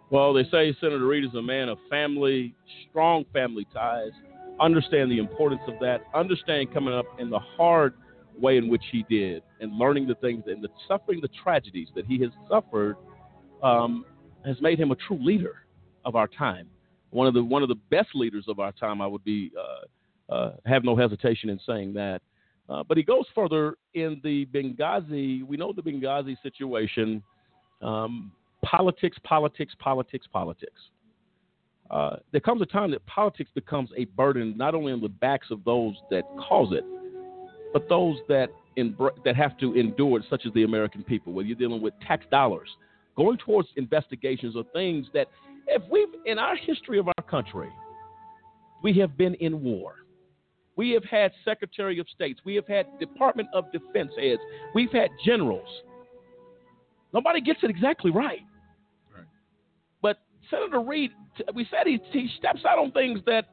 Well, they say Senator Reid is a man of family, strong family ties. Understand the importance of that. Understand coming up in the hard way in which he did, and learning the things and the suffering, the tragedies that he has suffered, um, has made him a true leader of our time. One of the one of the best leaders of our time. I would be uh, uh, have no hesitation in saying that. Uh, but he goes further in the Benghazi. We know the Benghazi situation. Um, politics, politics, politics, politics. Uh, there comes a time that politics becomes a burden not only on the backs of those that cause it, but those that that have to endure it, such as the American people. Where you're dealing with tax dollars going towards investigations of things that, if we've in our history of our country, we have been in war. We have had Secretary of States. We have had Department of Defense heads. We've had generals. Nobody gets it exactly right. Senator Reid, we said he, he steps out on things that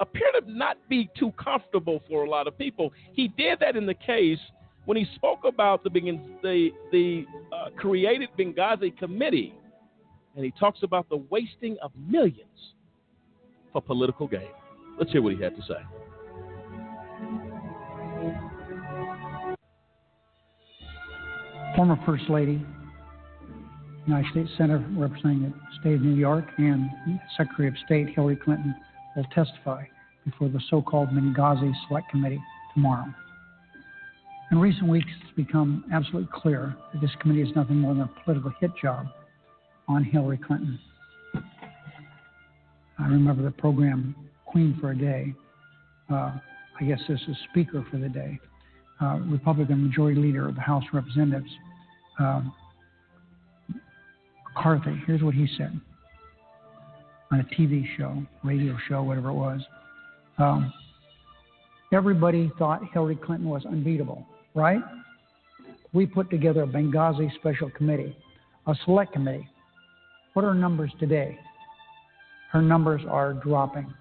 appear to not be too comfortable for a lot of people. He did that in the case when he spoke about the the the uh, created Benghazi committee, and he talks about the wasting of millions for political gain. Let's hear what he had to say. former First Lady, United States Senator representing the state of New York, and Secretary of State Hillary Clinton will testify before the so-called Benghazi Select Committee tomorrow. In recent weeks, it's become absolutely clear that this committee is nothing more than a political hit job on Hillary Clinton. I remember the program Queen for a Day. Uh, I guess this is Speaker for the Day. Uh, Republican Majority Leader of the House of Representatives, um, McCarthy. Here's what he said on a TV show, radio show, whatever it was. Um, everybody thought Hillary Clinton was unbeatable, right? We put together a Benghazi Special Committee, a select committee. What are numbers today? Her numbers are dropping.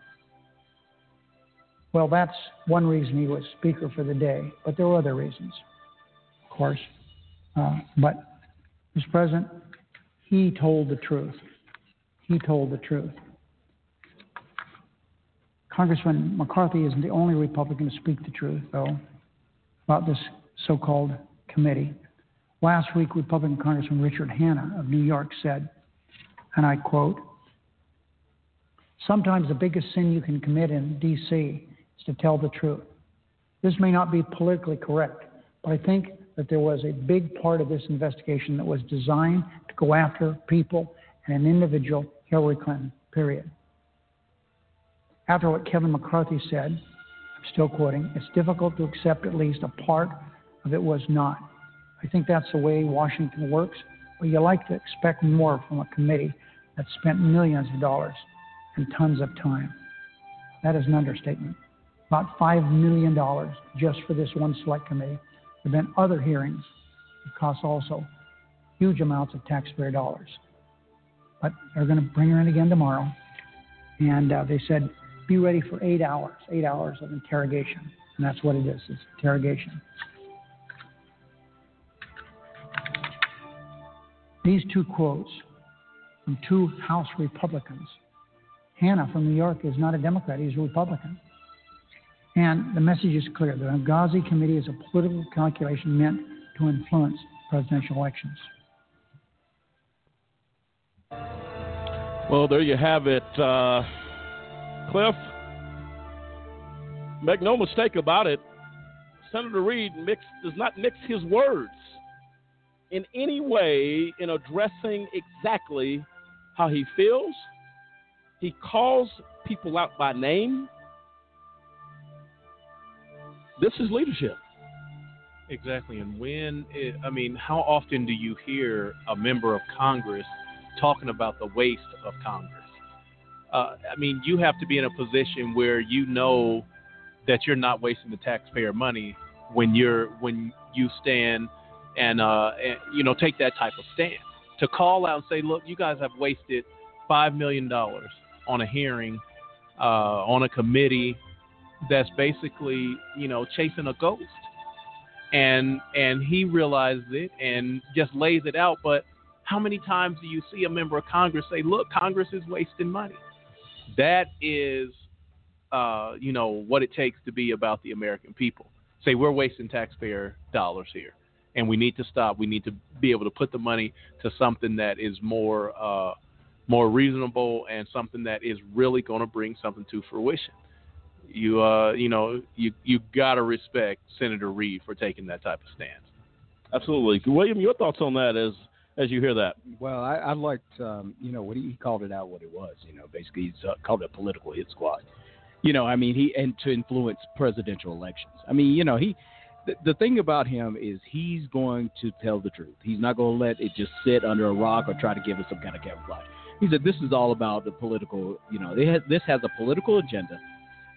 Well, that's one reason he was Speaker for the day, but there were other reasons, of course. Uh, but, Mr. President, he told the truth. He told the truth. Congressman McCarthy isn't the only Republican to speak the truth, though, about this so called committee. Last week, Republican Congressman Richard Hanna of New York said, and I quote, Sometimes the biggest sin you can commit in D.C. is to tell the truth. This may not be politically correct, but I think that there was a big part of this investigation that was designed to go after people and an individual, Hillary Clinton, period. After what Kevin McCarthy said, I'm still quoting, it's difficult to accept at least a part of it was not. I think that's the way Washington works, but you like to expect more from a committee that spent millions of dollars and tons of time. That is an understatement. About $5 million just for this one select committee. There have been other hearings that cost also huge amounts of taxpayer dollars. But they're going to bring her in again tomorrow. And uh, they said be ready for eight hours, eight hours of interrogation. And that's what it is, it's interrogation. These two quotes from two House Republicans. Hanna from New York is not a Democrat, he's a Republican. And the message is clear the Benghazi Committee is a political calculation meant to influence presidential elections. Well, there you have it, uh, Cliff. Make no mistake about it. Senator Reid does not mix his words in any way in addressing exactly how he feels. He calls people out by name. This is leadership. Exactly. And when, it, I mean, how often do you hear a member of Congress talking about the waste of Congress? Uh, I mean, you have to be in a position where you know that you're not wasting the taxpayer money when you're when you stand and, uh, and you know take that type of stand to call out and say, look, you guys have wasted five million dollars on a hearing uh, on a committee that's basically you know chasing a ghost. And and he realizes it and just lays it out. But how many times do you see a member of congress say look congress is wasting money. That is uh, you know what it takes to be about the american people. Say we're wasting taxpayer dollars here and we need to stop. We need to be able to put the money to something that is more uh, more reasonable and something that is really going to bring something to fruition you uh you know you you gotta respect Senator Reid for taking that type of stance. Absolutely, William. Your thoughts on that as as you hear that? Well, I, I liked um, you know what he, he, called it out what it was. You know, basically he's uh, called it a political hit squad. You know, I mean he and to influence presidential elections. I mean, you know he. The, the thing about him is he's going to tell the truth. He's not going to let it just sit under a rock or try to give it some kind of camouflage. He said this is all about the political. You know, has, this has a political agenda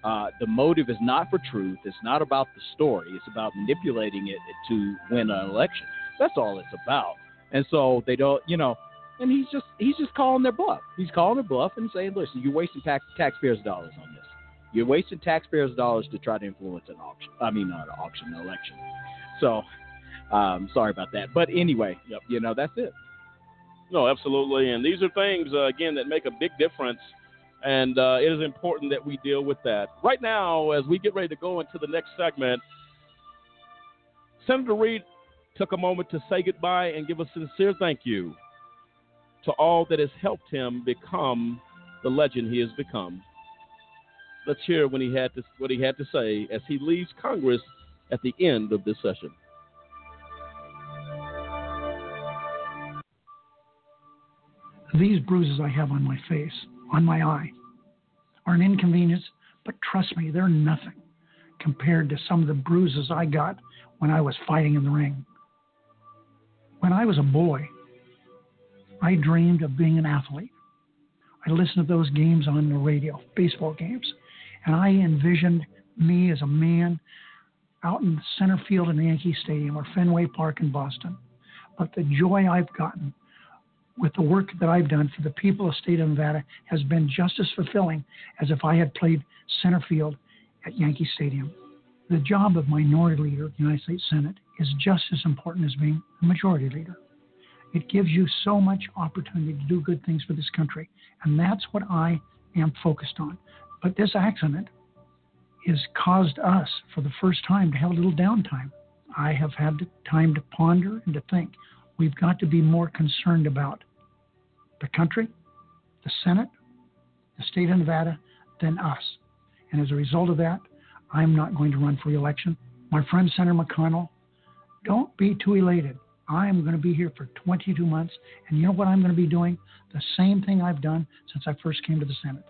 uh, the motive is not for truth. It's not about the story. It's about manipulating it to win an election. That's all it's about. And so they don't, you know, and he's just he's just calling their bluff. He's calling their bluff and saying, listen, you're wasting tax, taxpayers' dollars on this. You're wasting taxpayers' dollars to try to influence an auction. I mean, not an auction, an election. So, um, sorry about that. But anyway, yep, you know, that's it. No, absolutely. And these are things, uh, again, that make a big difference – and uh, it is important that we deal with that. Right now, as we get ready to go into the next segment, Senator Reid took a moment to say goodbye and give a sincere thank you to all that has helped him become the legend he has become. Let's hear when he had to, what he had to say as he leaves Congress at the end of this session. These bruises I have on my face on my eye are an inconvenience, but trust me, they're nothing compared to some of the bruises I got when I was fighting in the ring. When I was a boy, I dreamed of being an athlete. I listened to those games on the radio, baseball games, and I envisioned me as a man out in center field in Yankee Stadium or Fenway Park in Boston. But the joy I've gotten with the work that I've done for the people of the state of Nevada has been just as fulfilling as if I had played center field at Yankee Stadium. The job of minority leader of the United States Senate is just as important as being a majority leader. It gives you so much opportunity to do good things for this country, and that's what I am focused on. But this accident has caused us, for the first time, to have a little downtime. I have had time to ponder and to think we've got to be more concerned about the country, the Senate, the state of Nevada than us. And as a result of that, I'm not going to run for reelection. My friend Senator McConnell, don't be too elated. I am going to be here for 22 months, and you know what I'm going to be doing? The same thing I've done since I first came to the Senate.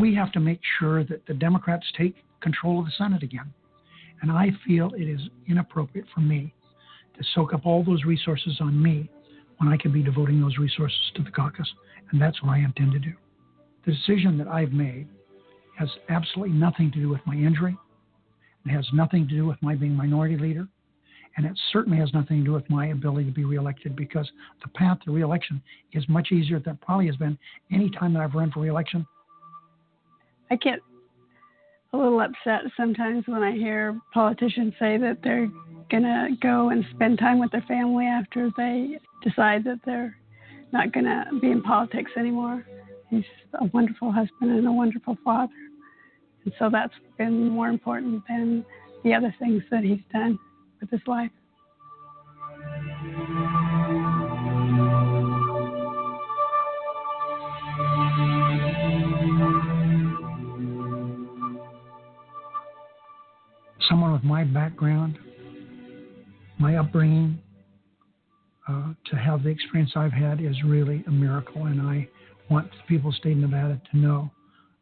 we have to make sure that the Democrats take control of the Senate again. And I feel it is inappropriate for me to soak up all those resources on me when I could be devoting those resources to the caucus. And that's what I intend to do. The decision that I've made has absolutely nothing to do with my injury. It has nothing to do with my being minority leader. And it certainly has nothing to do with my ability to be reelected because the path to reelection is much easier than it probably has been any time that I've run for reelection. I get a little upset sometimes when I hear politicians say that they're going to go and spend time with their family after they decide that they're not going to be in politics anymore. He's a wonderful husband and a wonderful father. And so that's been more important than the other things that he's done with his life. With my background, my upbringing, uh, to have the experience I've had is really a miracle, and I want the people of state of Nevada to know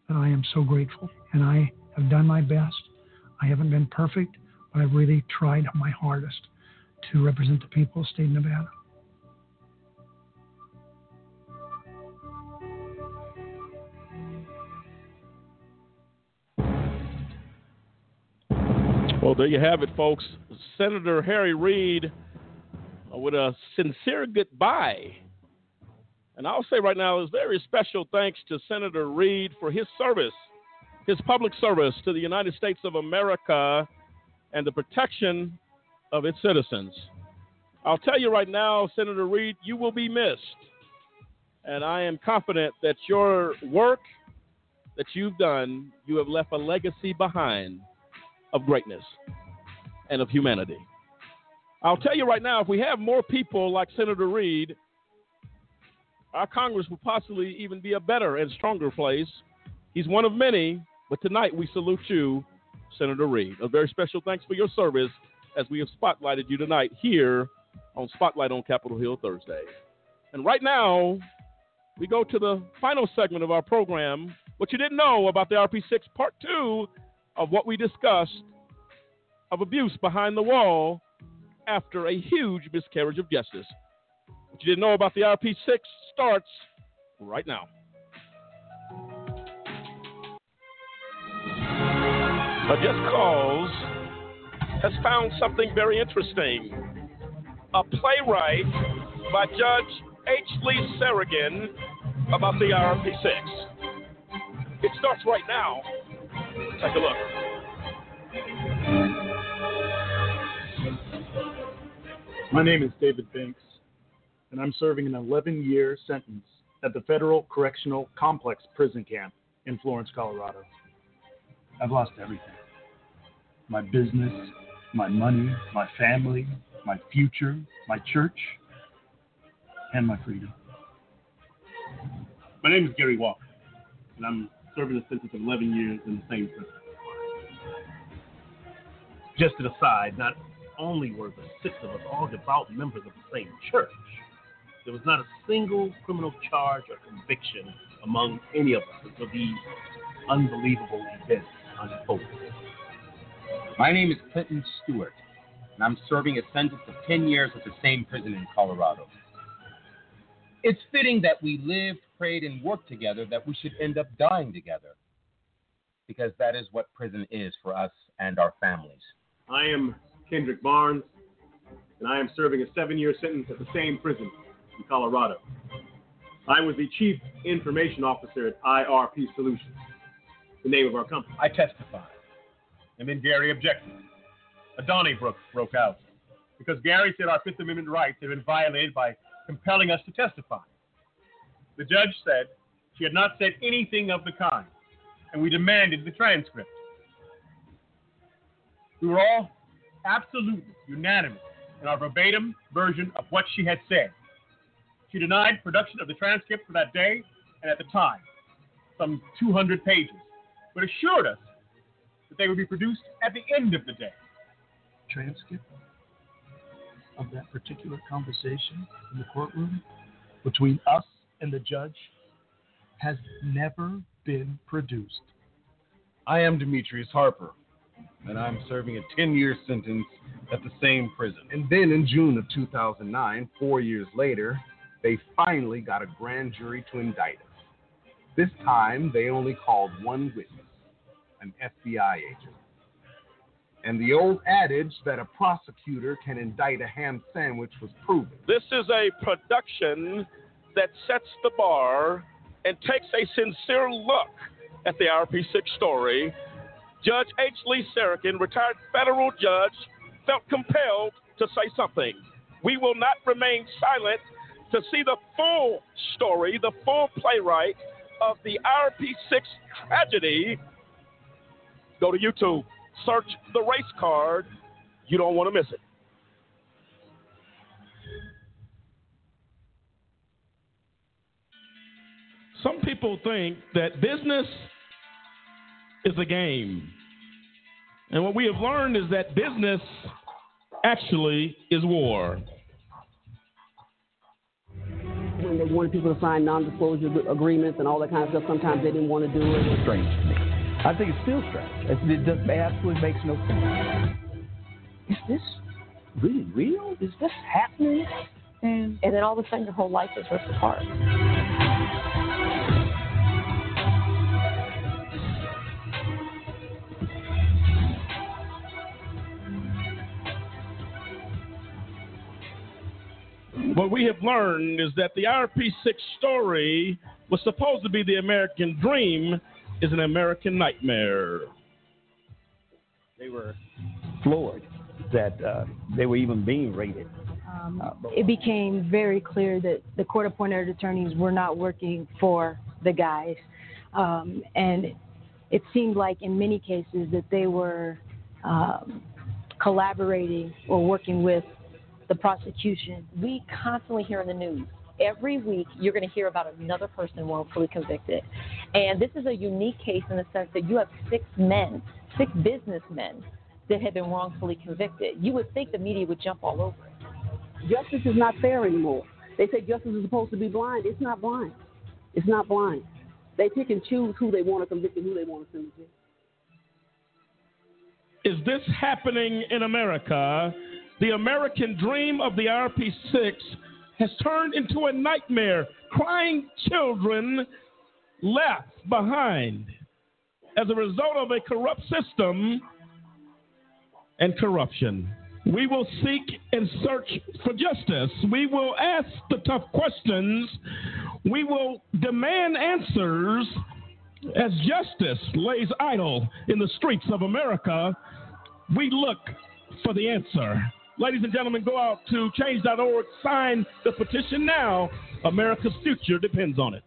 that I am so grateful. And I have done my best. I haven't been perfect, but I've really tried my hardest to represent the people of state of Nevada. There you have it, folks. Senator Harry Reid uh, with a sincere goodbye. And I'll say right now, is very special thanks to Senator Reid for his service, his public service to the United States of America and the protection of its citizens. I'll tell you right now, Senator Reid, you will be missed. And I am confident that your work that you've done, you have left a legacy behind of greatness and of humanity. I'll tell you right now, if we have more people like Senator Reid, our Congress will possibly even be a better and stronger place. He's one of many, but tonight we salute you, Senator Reid. A very special thanks for your service as we have spotlighted you tonight here on Spotlight on Capitol Hill Thursday. And right now, we go to the final segment of our program. What you didn't know about the IRP6 Part 2 of what we discussed of abuse behind the wall after a huge miscarriage of justice. What you didn't know about the IRP6 starts right now. A Just Cause has found something very interesting. A playwright by Judge H. Lee Sarokin about the IRP6. It starts right now. Take a look. My name is David Banks, and I'm serving an 11 year sentence at the Federal Correctional Complex Prison Camp in Florence, Colorado. I've lost everything my business, my money, my family, my future, my church, and my freedom. My name is Gary Walker, and I'm serving a sentence of 11 years in the same prison. Just to the side, not only were the six of us all devout members of the same church, there was not a single criminal charge or conviction among any of us until these unbelievable events unfolded. My name is Clinton Stewart, and I'm serving a sentence of 10 years at the same prison in Colorado. It's fitting that we lived, prayed, and worked together that we should end up dying together, because that is what prison is for us and our families. I am Kendrick Barnes, and I am serving a seven year sentence at the same prison in Colorado. I was the Chief Information Officer at IRP Solutions, the name of our company. I testify. And then Gary objected. A Donnybrook broke out because Gary said our Fifth Amendment rights had been violated by compelling us to testify. The judge said she had not said anything of the kind, and we demanded the transcript. We were all absolutely unanimous in our verbatim version of what she had said. She denied production of the transcript for that day and at the time, some 200 pages, but assured us that they would be produced at the end of the day. Transcript of that particular conversation in the courtroom between us and the judge has never been produced. I am Demetrius Harper, and I'm serving a 10 year sentence at the same prison. And then in June of 2009, four years later, they finally got a grand jury to indict us. This time, they only called one witness, an FBI agent. And the old adage that a prosecutor can indict a ham sandwich was proven. This is a production that sets the bar and takes a sincere look at the IRP6 story. Judge H. Lee Sarokin, retired federal judge, felt compelled to say something. We will not remain silent to see the full story, the full playwright of the IRP6 tragedy. Go to YouTube, search the race card. You don't want to miss it. Some people think that business is a game. And what we have learned is that business actually is war. When they wanted people to sign non-disclosure agreements and all that kind of stuff, sometimes they didn't want to do it. Strange to me. I think it's still strange. It, it just absolutely makes no sense. Is this really real? Is this happening? And and then all of a sudden your whole life is ripped apart. What we have learned is that the IRP6 story was supposed to be the American dream, is an American nightmare. They were floored that uh, they were even being raided. Um, it became very clear that the court appointed attorneys were not working for the guys. Um, and it seemed like in many cases that they were um, collaborating or working with the prosecution. We constantly hear in the news. Every week, you're going to hear about another person wrongfully convicted. And this is a unique case in the sense that you have six men, six businessmen that have been wrongfully convicted. You would think the media would jump all over it. Justice is not fair anymore. They say justice is supposed to be blind. It's not blind. It's not blind. They pick and choose who they want to convict and who they want to send to jail. Is this happening in America? The American dream of the IRP6 has turned into a nightmare. Crying children left behind as a result of a corrupt system and corruption. We will seek and search for justice. We will ask the tough questions. We will demand answers as justice lays idle in the streets of America. We look for the answer. Ladies and gentlemen, go out to change.org, sign the petition now. America's future depends on it.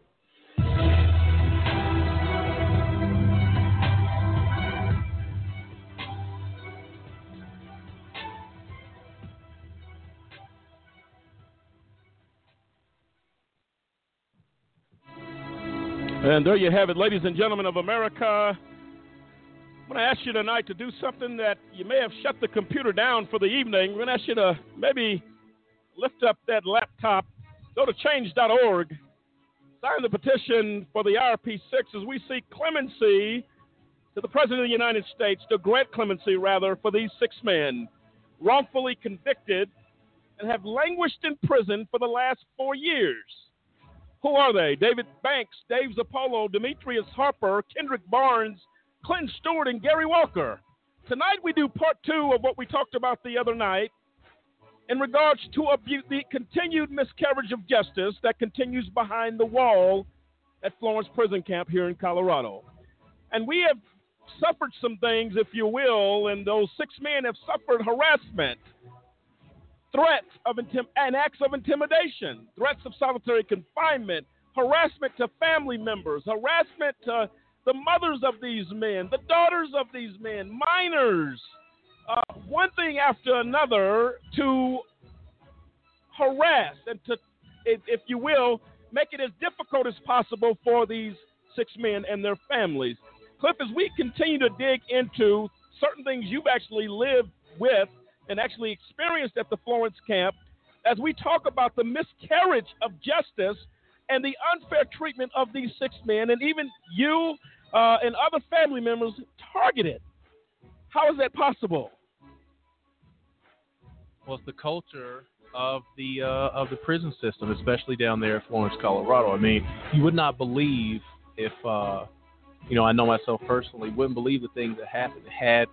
And there you have it, ladies and gentlemen of America. I'm going to ask you tonight to do something that you may have shut the computer down for the evening. We're going to ask you to maybe lift up that laptop, go to change.org, sign the petition for the IRP6 as we seek clemency to the President of the United States, to grant clemency, rather, for these six men wrongfully convicted and have languished in prison for the last four years. Who are they? David Banks, Dave Zirpolo, Demetrius Harper, Kendrick Barnes, Clint Stewart, and Gary Walker. Tonight we do part two of what we talked about the other night in regards to abu- the continued miscarriage of justice that continues behind the wall at Florence Prison Camp here in Colorado. And we have suffered some things, if you will, and those six men have suffered harassment threats of intim- and acts of intimidation, threats of solitary confinement, harassment to family members, harassment to the mothers of these men, the daughters of these men, minors, uh, one thing after another to harass and to, if, if you will, make it as difficult as possible for these six men and their families. Cliff, as we continue to dig into certain things you've actually lived with and actually experienced at the Florence camp, as we talk about the miscarriage of justice and the unfair treatment of these six men, and even you uh, and other family members targeted. How is that possible? Well, it's the culture of the uh, of the prison system, especially down there in Florence, Colorado. I mean, you would not believe if uh, you know I know myself personally wouldn't believe the things that happened had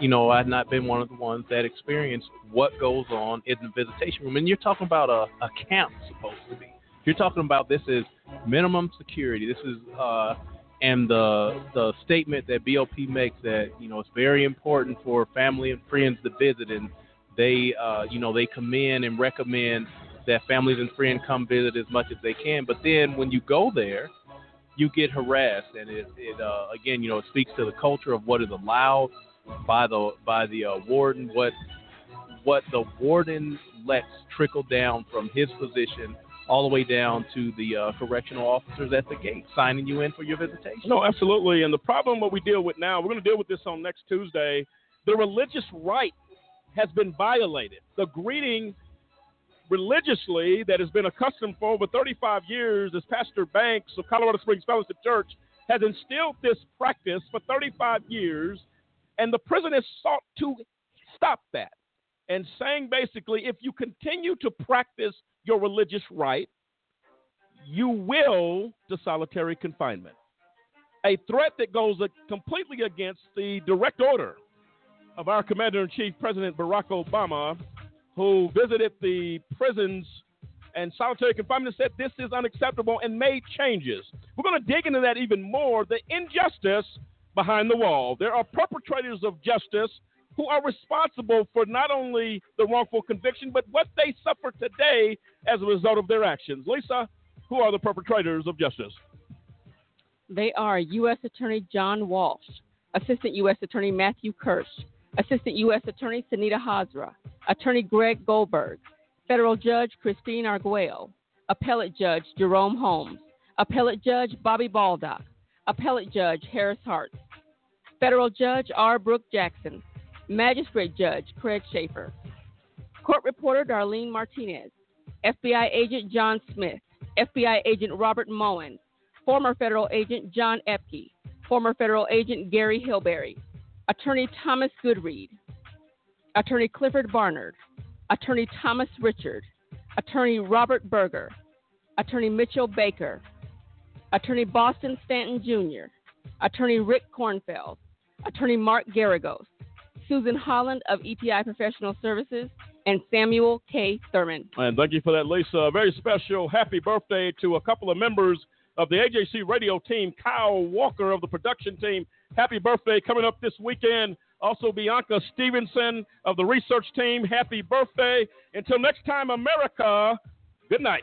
you know, I've not been one of the ones that experienced what goes on in the visitation room. And you're talking about a, a camp supposed to be. You're talking about this is minimum security. This is uh, and the the statement that BOP makes that you know it's very important for family and friends to visit, and they uh, you know they commend and recommend that families and friends come visit as much as they can. But then when you go there, you get harassed, and it, it uh, again you know it speaks to the culture of what is allowed by the by the uh, warden, what what the warden lets trickle down from his position all the way down to the uh, correctional officers at the gate signing you in for your visitation. No, absolutely. And the problem what we deal with now, we're going to deal with this on next Tuesday. The religious right has been violated. The greeting religiously that has been accustomed for over 35 years as Pastor Banks of Colorado Springs Fellowship Church has instilled this practice for 35 years, and the prison has sought to stop that and saying basically if you continue to practice your religious right, you will to solitary confinement. A threat that goes completely against the direct order of our Commander in Chief, President Barack Obama, who visited the prisons and solitary confinement and said this is unacceptable and made changes. We're going to dig into that even more the injustice behind the wall. There are perpetrators of justice who are responsible for not only the wrongful conviction, but what they suffer today as a result of their actions. Lisa, who are the perpetrators of justice? They are U.S. Attorney John Walsh, Assistant U.S. Attorney Matthew Kirsch, Assistant U.S. Attorney Sunita Hazra, Attorney Greg Goldberg, Federal Judge Christine Arguello, Appellate Judge Jerome Holmes, Appellate Judge Bobby Baldock, Appellate Judge Harris Hartz, Federal Judge R. Brooke Jackson, Magistrate Judge Craig Shaffer, Court Reporter Darlene Martinez, FBI Agent John Smith, FBI Agent Robert Moen, former Federal Agent John Epke, former Federal Agent Gary Hilberry, Attorney Thomas Goodread, Attorney Clifford Barnard, Attorney Thomas Richard, Attorney Robert Berger, Attorney Mitchell Baker, Attorney Boston Stanton Jr., Attorney Rick Kornfeld, Attorney Mark Geragos, Susan Holland of EPI Professional Services, and Samuel K. Thurman. And thank you for that, Lisa. Very special happy birthday to a couple of members of the AJC radio team, Kyle Walker of the production team. Happy birthday coming up this weekend. Also, Bianca Stevenson of the research team. Happy birthday. Until next time, America, good night.